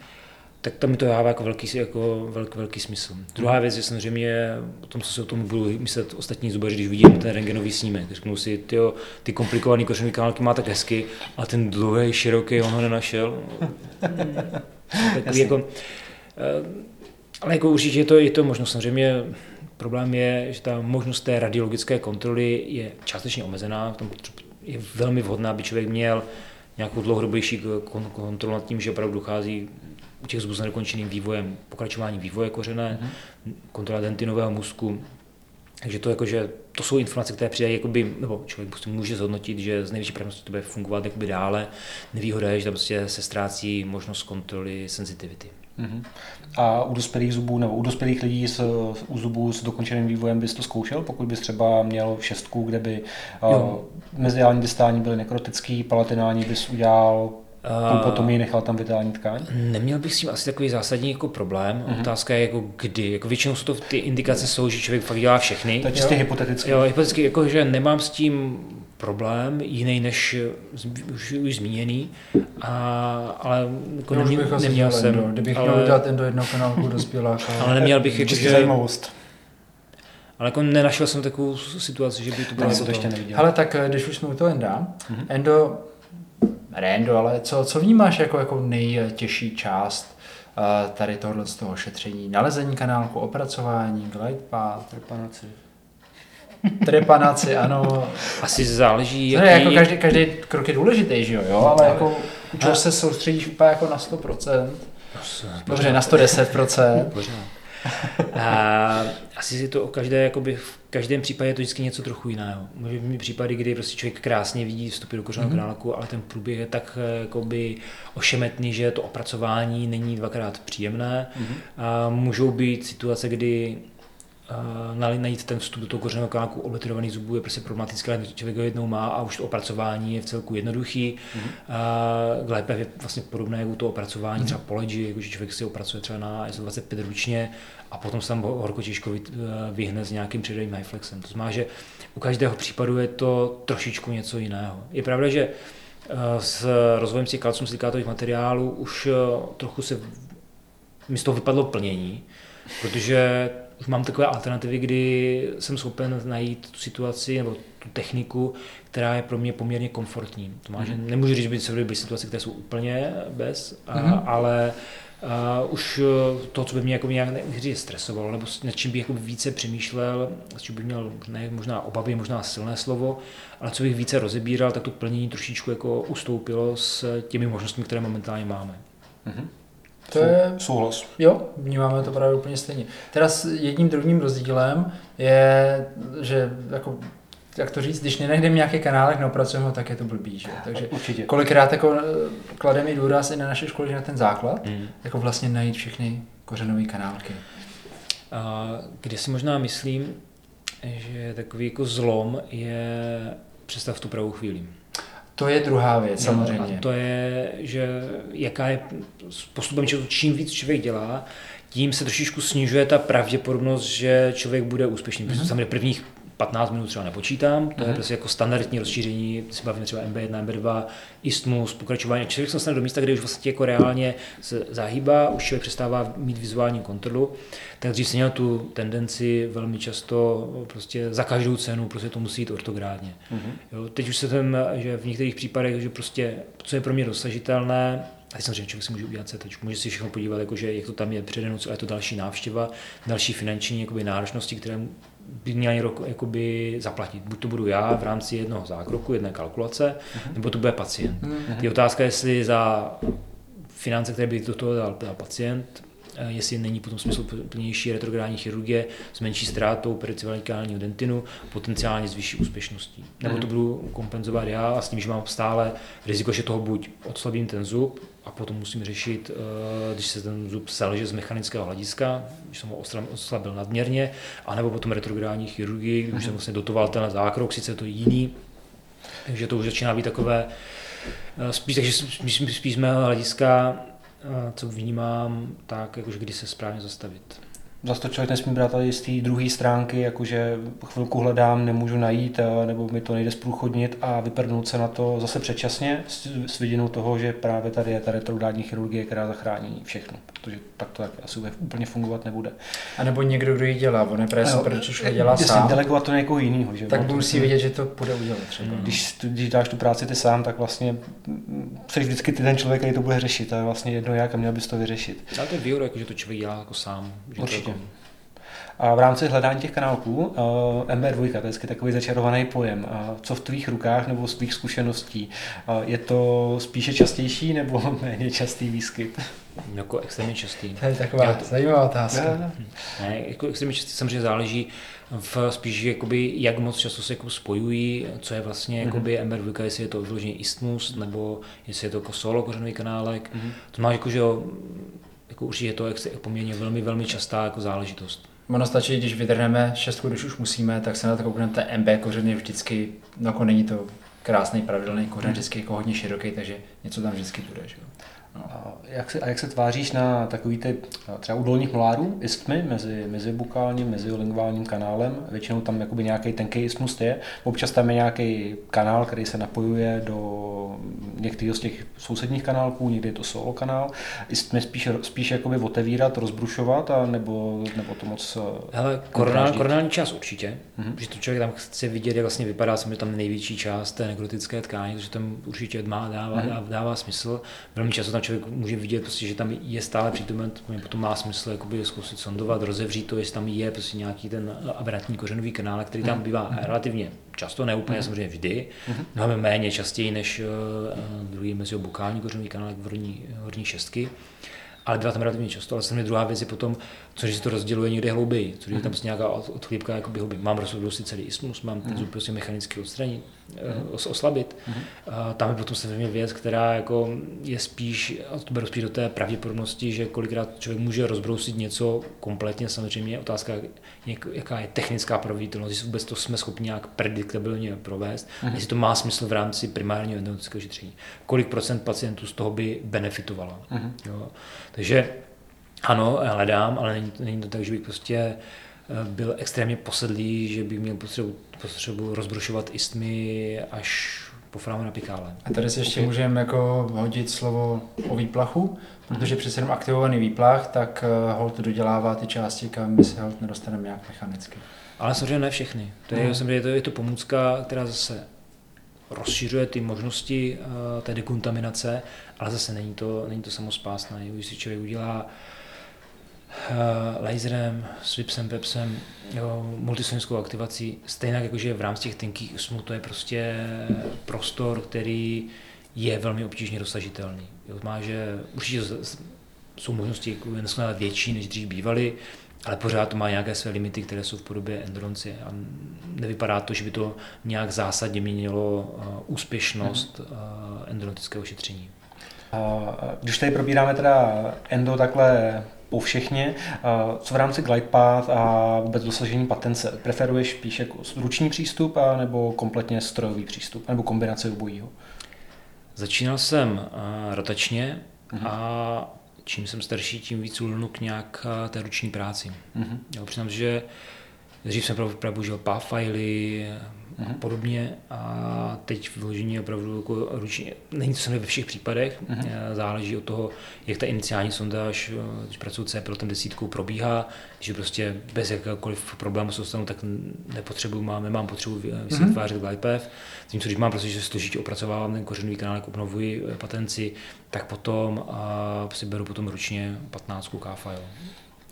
tak tam mi to dává jako velký, jako velký, velký smysl. Druhá věc je samozřejmě o tom, co se o tom budou myslet ostatní zubaři, když vidím ten rengenový snímek. Řeknu si, tyjo, ty komplikovaný kořenový kanálky má tak hezky, a ten dlouhý, široký, on ho nenašel. Takový jako, eh, ale jako určitě je to, je to možnost. Samozřejmě problém je, že ta možnost té radiologické kontroly je částečně omezená. Tam je velmi vhodná, aby člověk měl nějakou dlouhodobější kontrolu nad tím, že opravdu dochází u těch zubů s nedokončeným vývojem, pokračování vývoje kořené, mm-hmm. kontrola dentinového mozku. Takže to, jakože, to jsou informace, které přidají, jakoby, nebo člověk prostě může zhodnotit, že z největší pravděpodobností to bude fungovat jakoby dále. Nevýhoda je, že tam prostě se ztrácí možnost kontroly senzitivity. Mm-hmm. A u dospělých zubů nebo u dospělých lidí s, u zubů s dokončeným vývojem bys to zkoušel, pokud bys třeba měl šestku, kde by uh, meziální distální byly nekrotický, palatinální bys udělal potom ji nechal tam vitální tkáň? Neměl bych s tím asi takový zásadní jako problém. Mm-hmm. Otázka je jako kdy. Jako většinou jsou to ty indikace jsou, že člověk fakt dělá všechny. To je čistě hypoteticky. Jo, hypoteticky, jako, že nemám s tím problém, jiný než už, už zmíněný, a, ale jako no, nemě, bych neměl jsem. Endo. Kdybych ale, měl udělat endo jednou kanálku dospěláka. Ale neměl bych jako, že, zajímavost. Ale jako nenašel jsem takovou situaci, že by to bylo. to ještě neviděl. Ale tak eh, když už jsme u toho enda, mm-hmm. endo rendo, ale co, co vnímáš jako, jako nejtěžší část uh, tady tohle z toho šetření? Nalezení kanálku, opracování, glide path, trepanaci. Trepanaci, ano. Asi záleží, jaký... jako každý, každý krok je důležitý, že jo, jo? ale jako u čeho se soustředíš úplně jako na 100%. Dobře, na 110%. Pořád. A asi si to o každé, jakoby v každém případě je to vždycky něco trochu jiného. Může být případy, kdy prostě člověk krásně vidí vstupy do kořenového mm-hmm. kanálu, ale ten průběh je tak eh, jakoby ošemetný, že to opracování není dvakrát příjemné. Mm-hmm. A můžou být situace, kdy najít ten vstup do toho kořenového kanálu obliterovaných zubů je prostě problematické, ale člověk ho jednou má a už to opracování je v celku jednoduchý. Mm-hmm. Uh, lépe je vlastně podobné jako to opracování mm-hmm. třeba po ledži, jako že člověk si opracuje třeba na 25 ručně a potom se tam horko těžko vyhne s nějakým předovým hyflexem. To znamená, že u každého případu je to trošičku něco jiného. Je pravda, že s rozvojem si kalcium silikátových materiálů už trochu se mi z toho vypadlo plnění, protože už mám takové alternativy, kdy jsem schopen najít tu situaci nebo tu techniku, která je pro mě poměrně komfortní. To má, mm-hmm. že nemůžu říct, že by se byly situace, které jsou úplně bez, mm-hmm. ale Uh, už to, co by mě jako nějak nejdřív stresovalo, nebo nad čím bych jako více přemýšlel, s čím bych měl ne, možná obavy, možná silné slovo, ale co bych více rozebíral, tak to plnění trošičku jako ustoupilo s těmi možnostmi, které momentálně máme. Mm-hmm. To je... Souhlas. Jo, vnímáme to právě úplně stejně. Teda s jedním druhým rozdílem je, že jako jak to říct, když nenajdeme nějaký kanálek, neopracujeme ho, tak je to blbý, že? Takže Určitě. kolikrát jako eh, klademe i důraz i na naše školy, že na ten základ, mm. jako vlastně najít všechny kořenové kanálky. A kde si možná myslím, že takový jako zlom je představ tu pravou chvíli. To je druhá věc, no, samozřejmě. A to je, že jaká je postupem, čím víc člověk dělá, tím se trošičku snižuje ta pravděpodobnost, že člověk bude úspěšný. Mm-hmm. Samozřejmě prvních 15 minut třeba nepočítám, to mm-hmm. je mhm. prostě jako standardní rozšíření, si bavíme třeba MB1, MB2, istmus, pokračování. Člověk se dostane do místa, kde už vlastně jako reálně se zahýbá, už člověk přestává mít vizuální kontrolu, tak dřív se měl tu tendenci velmi často prostě za každou cenu prostě to musí jít ortográdně. Mm-hmm. Jo, teď už se ten, že v některých případech, že prostě, co je pro mě dosažitelné, a samozřejmě člověk si může udělat CT, může si všechno podívat, jakože, jak to tam je předeno, co je to další návštěva, další finanční jakoby, náročnosti, které by měli rok, jakoby zaplatit. Buď to budu já v rámci jednoho zákroku, jedné kalkulace, uh-huh. nebo to bude pacient. Uh-huh. Je otázka, jestli za finance, které by do toho dal, dal pacient, eh, jestli není potom smysl plnější retrográdní chirurgie s menší ztrátou pericivalikálního dentinu, potenciálně s vyšší úspěšností. Nebo to budu kompenzovat já a s tím, že mám stále riziko, že toho buď odslabím ten zub, a potom musím řešit, eh, když se ten zub selže z mechanického hlediska, když jsem ho oslabil nadměrně, anebo potom retrográdní chirurgii, když jsem mhm. vlastně dotoval ten zákrok, sice je to jiný, takže to už začíná být takové, eh, spíš, takže spíš, spíš z mého hlediska, eh, co vnímám, tak jakože kdy se správně zastavit zase to člověk nesmí brát i z té druhé stránky, jakože chvilku hledám, nemůžu najít, nebo mi to nejde zprůchodnit a vyprdnout se na to zase předčasně s, s vidinou toho, že právě tady je ta retrográdní chirurgie, která zachrání všechno, protože tak to tak asi úplně fungovat nebude. A nebo někdo, kdo ji dělá, on je právě super, že to dělá sám. delegovat to někoho jiného. Že? Tak no, musí vidět, že to bude udělat třeba. Když, když dáš tu práci ty sám, tak vlastně jsi vždycky ty ten člověk, který to bude řešit a je vlastně jedno jak a měl bys to vyřešit. Ale to je výhoda, jako, že to člověk dělá jako sám. Že Určitě. To jako a v rámci hledání těch kanálků uh, MB2, to je takový začarovaný pojem. Uh, co v tvých rukách nebo z tvých zkušeností? Uh, je to spíše častější nebo méně častý výskyt? Jako extrémně častý. To je taková to... zajímavá otázka. Ne, ne, jako extrémně častý samozřejmě záleží v spíš jakoby, jak moc často se jako spojují, co je vlastně mm-hmm. jakoby MB2, jestli je to vyloženě istmus, nebo jestli je to jako solo kořenový kanálek. Mm-hmm. To má jako, že jo, jako určitě je to poměrně velmi, velmi častá jako záležitost. Ono stačí, když vydrhneme šestku, když už musíme, tak se na to koukneme, ten MB kořen je vždycky, no jako není to krásný, pravidelný kořen, vždycky jako hodně široký, takže něco tam vždycky bude. Že? No. A, jak se, a jak se tváříš na takový ty, třeba u dolních molárů, istmy mezi, mezi bukálním, mezi lingválním kanálem, většinou tam jakoby nějaký tenký ismus je, občas tam je nějaký kanál, který se napojuje do některých z těch sousedních kanálků, někdy je to solo kanál, istmy spíš, spíš jakoby otevírat, rozbrušovat, a nebo, nebo to moc eh, Hele, koronál, koronální část určitě, mm-hmm. že to člověk tam chce vidět, jak vlastně vypadá, samozřejmě tam největší část té nekrotické tkáně, takže tam určitě má, dává, mm-hmm. dává smysl. Velmi často tam člověk může vidět, prostě, že tam je stále přítomen, potom má smysl jakoby zkusit sondovat, rozevřít to, jestli tam je prostě nějaký ten aberantní kořenový kanál, který tam mhm. bývá mm. relativně často, ne úplně mm. samozřejmě vždy, mm. máme méně častěji než uh, druhý mezibukální kořenový kanál v horní, horní šestky. ale byla tam relativně často. Ale samozřejmě druhá věc je potom, co když se to rozděluje někde hlouběji, co když je tam prostě nějaká odchlípka jakoby hlouběji. Mám rozhodl si celý ismus, mám ten zub prostě mechanicky odstranit, mm-hmm. oslabit. Mm-hmm. A tam je potom samozřejmě věc, která jako je spíš, a to beru spíš do té pravděpodobnosti, že kolikrát člověk může rozbrousit něco kompletně, samozřejmě je otázka, jaká je technická proveditelnost, jestli vůbec to jsme schopni nějak prediktabilně provést, mm-hmm. jestli to má smysl v rámci primárního endodontického šetření. Kolik procent pacientů z toho by benefitovalo. Jo. Takže ano, hledám, ale není to, není to tak, že bych prostě eh, byl extrémně posedlý, že bych měl potřebu, potřebu rozbrušovat istmy až po frámu na pikále. A tady si ještě okay. můžeme jako hodit slovo o výplachu, protože přece jenom aktivovaný výplach, tak eh, hold dodělává ty části, kam my se hold nedostaneme nějak mechanicky. Ale samozřejmě ne všechny. To je, hmm. je, to, je to pomůcka, která zase rozšiřuje ty možnosti uh, té dekontaminace, ale zase není to, není to samospásné. Když si člověk udělá uh, laserem, swipsem, pepsem, jo, multisonickou aktivací, stejně jakože v rámci těch tenkých usmů to je prostě prostor, který je velmi obtížně dosažitelný. Jo, má, že určitě jsou možnosti jako větší, než dřív bývaly, ale pořád to má nějaké své limity, které jsou v podobě endronci a nevypadá to, že by to nějak zásadně měnilo uh, úspěšnost uh, endodontického šetření. Když tady probíráme teda endo takhle po všechně, co v rámci GlidePath a vůbec dosažení patence, preferuješ spíš jako ruční přístup a nebo kompletně strojový přístup, nebo kombinace obojího? Začínal jsem rotačně mm-hmm. a čím jsem starší, tím víc ulnu k nějak té ruční práci. Mm-hmm. Jo, přiznám, že dřív jsem právě použil PAV-fily, mm-hmm. podobně a teď vyložení opravdu jako ručně. Není to samozřejmě ve všech případech, mm-hmm. záleží od toho, jak ta iniciální sondáž, eh, když pracuji C pro ten desítkou, probíhá, že prostě bez jakéhokoliv problému se dostanu, tak nepotřebuju, mám, nemám potřebu si mm-hmm. vytvářet. Tím, co když mám prostě, že složitě opracovávám ten kořenový kanál, jak obnovuji eh, patenci, tak potom a si beru potom ručně 15 KFile.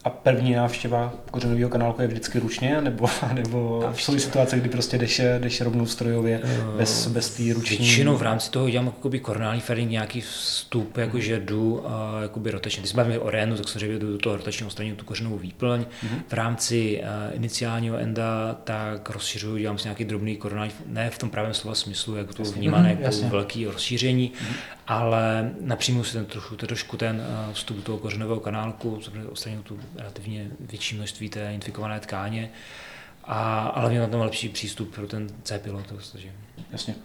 A první návštěva kořenového kanálu je vždycky ručně, nebo, nebo jsou situace, kdy prostě jdeš, jdeš rovnou strojově uh, bez, bez té ruční? Většinou v rámci toho dělám jakoby koronální fading, nějaký vstup, jako že jdu uh, jakoby rotačně. Když jsme o rénu, tak samozřejmě jdu do toho rotačního straně tu kořenovou výplň. Uh-huh. V rámci uh, iniciálního enda tak rozšiřuju, dělám si nějaký drobný koronální, ne v tom pravém slova smyslu, jako to vnímané jako velký rozšíření, uh-huh. Ale napřímo si ten trošku, trošku ten uh, vstup do toho kořenového kanálku, odstranil tu relativně větší množství té infikované tkáně, a, ale měl na tom lepší přístup pro ten C-pilot. Jasně.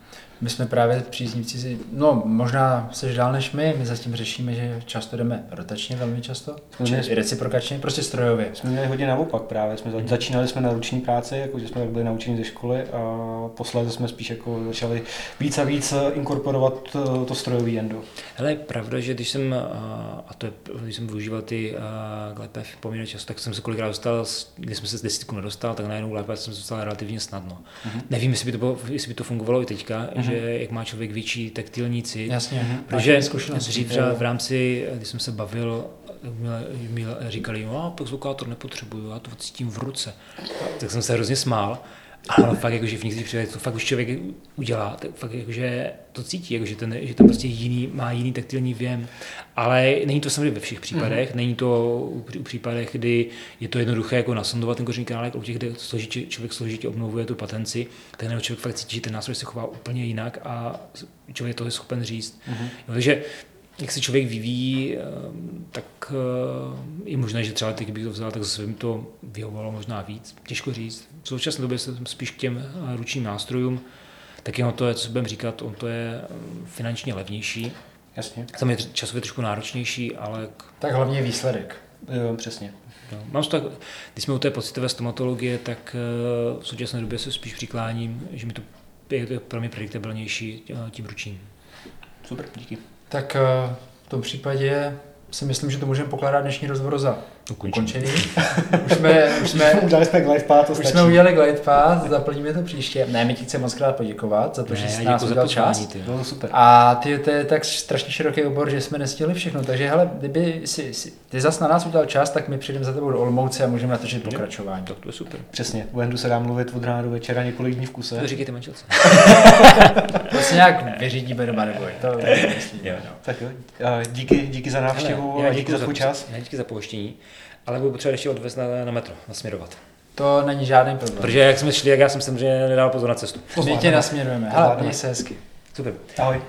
My jsme právě příznivci, no možná seš dál než my, my zatím řešíme, že často jdeme rotačně, velmi často, jsme či reciprokačně, prostě strojově. Jsme měli hodně naopak právě, jsme mm. začínali jsme na ruční práci, jako že jsme byli naučeni ze školy a posledně jsme spíš jako začali víc a víc inkorporovat to, to strojový endo. Hele, pravda, že když jsem, a to je, když jsem využíval ty GLPF poměrně často, tak jsem se kolikrát dostal, když jsem se z desítku nedostal, tak najednou GLPF jsem se dostal relativně snadno. Mm-hmm. Nevím, jestli by to, bylo, jestli by to fungovalo i teďka, mm-hmm že jak má člověk větší taktilní cit. Jasně, protože dřív v rámci, když jsem se bavil, mi říkali, no, pak zvukátor nepotřebuju, já to cítím v ruce. Tak jsem se hrozně smál. Ale fakt jakože v některých případech to fakt už člověk udělá, tak fakt jakože to cítí, jakože ten, že tam prostě jiný, má jiný taktilní věm. Ale není to samozřejmě ve všech případech, mm-hmm. není to u, u případech, kdy je to jednoduché jako nasondovat ten koření kanálek, u těch, kde složitě, člověk složitě obnovuje tu patenci, tak člověk fakt cítí, že ten nástroj se chová úplně jinak a člověk to je schopen říct. Mm-hmm. takže jak se člověk vyvíjí, eh, tak eh, je možné, že třeba teď bych to vzal, tak zase by to vyhovovalo možná víc. Těžko říct. V současné době jsem spíš k těm eh, ručním nástrojům, tak jenom to je, co budeme říkat, on to je finančně levnější. Jasně. Samozřejmě časově trošku náročnější, ale... Tak hlavně výsledek. Jo, přesně. No, mám tak, když jsme u té pocitové stomatologie, tak v současné době se spíš přikláním, že mi to je pro mě prediktabilnější tím ručním. Super, díky. Tak eh, v tom případě si myslím, že to můžeme pokládat dnešní rozhovor za ukončený. už jsme, už jsme, udělali jsme glide path, už jsme udělali glide path, zaplníme to příště. Ne, my ti chceme moc krát poděkovat za to, ne, že jsi nás udělal čas. Ty. No, super. A ty, to je tak strašně široký obor, že jsme nestihli všechno. Takže hele, kdyby si, si ty zas na nás udělal čas, tak my přijdeme za tebou do Olmouce a můžeme natočit pokračování. Tak to je super. Přesně. U Endu se dá mluvit od rána do večera několik dní v kuse. To říkejte manželce. to se nějak vyřídíme doma, neboj. To, to myslím, jo. Tak jo. Díky, díky za návštěvu a díky díky za tvůj čas. Díky za pouštění, ale budu potřebovat ještě odvést na, na metro, nasměrovat. To není žádný problém. Protože jak jsme šli, jak já jsem samozřejmě nedal pozor na cestu. My tě nasměrujeme. Hele, zvládneme. měj se hezky. Super. Ahoj.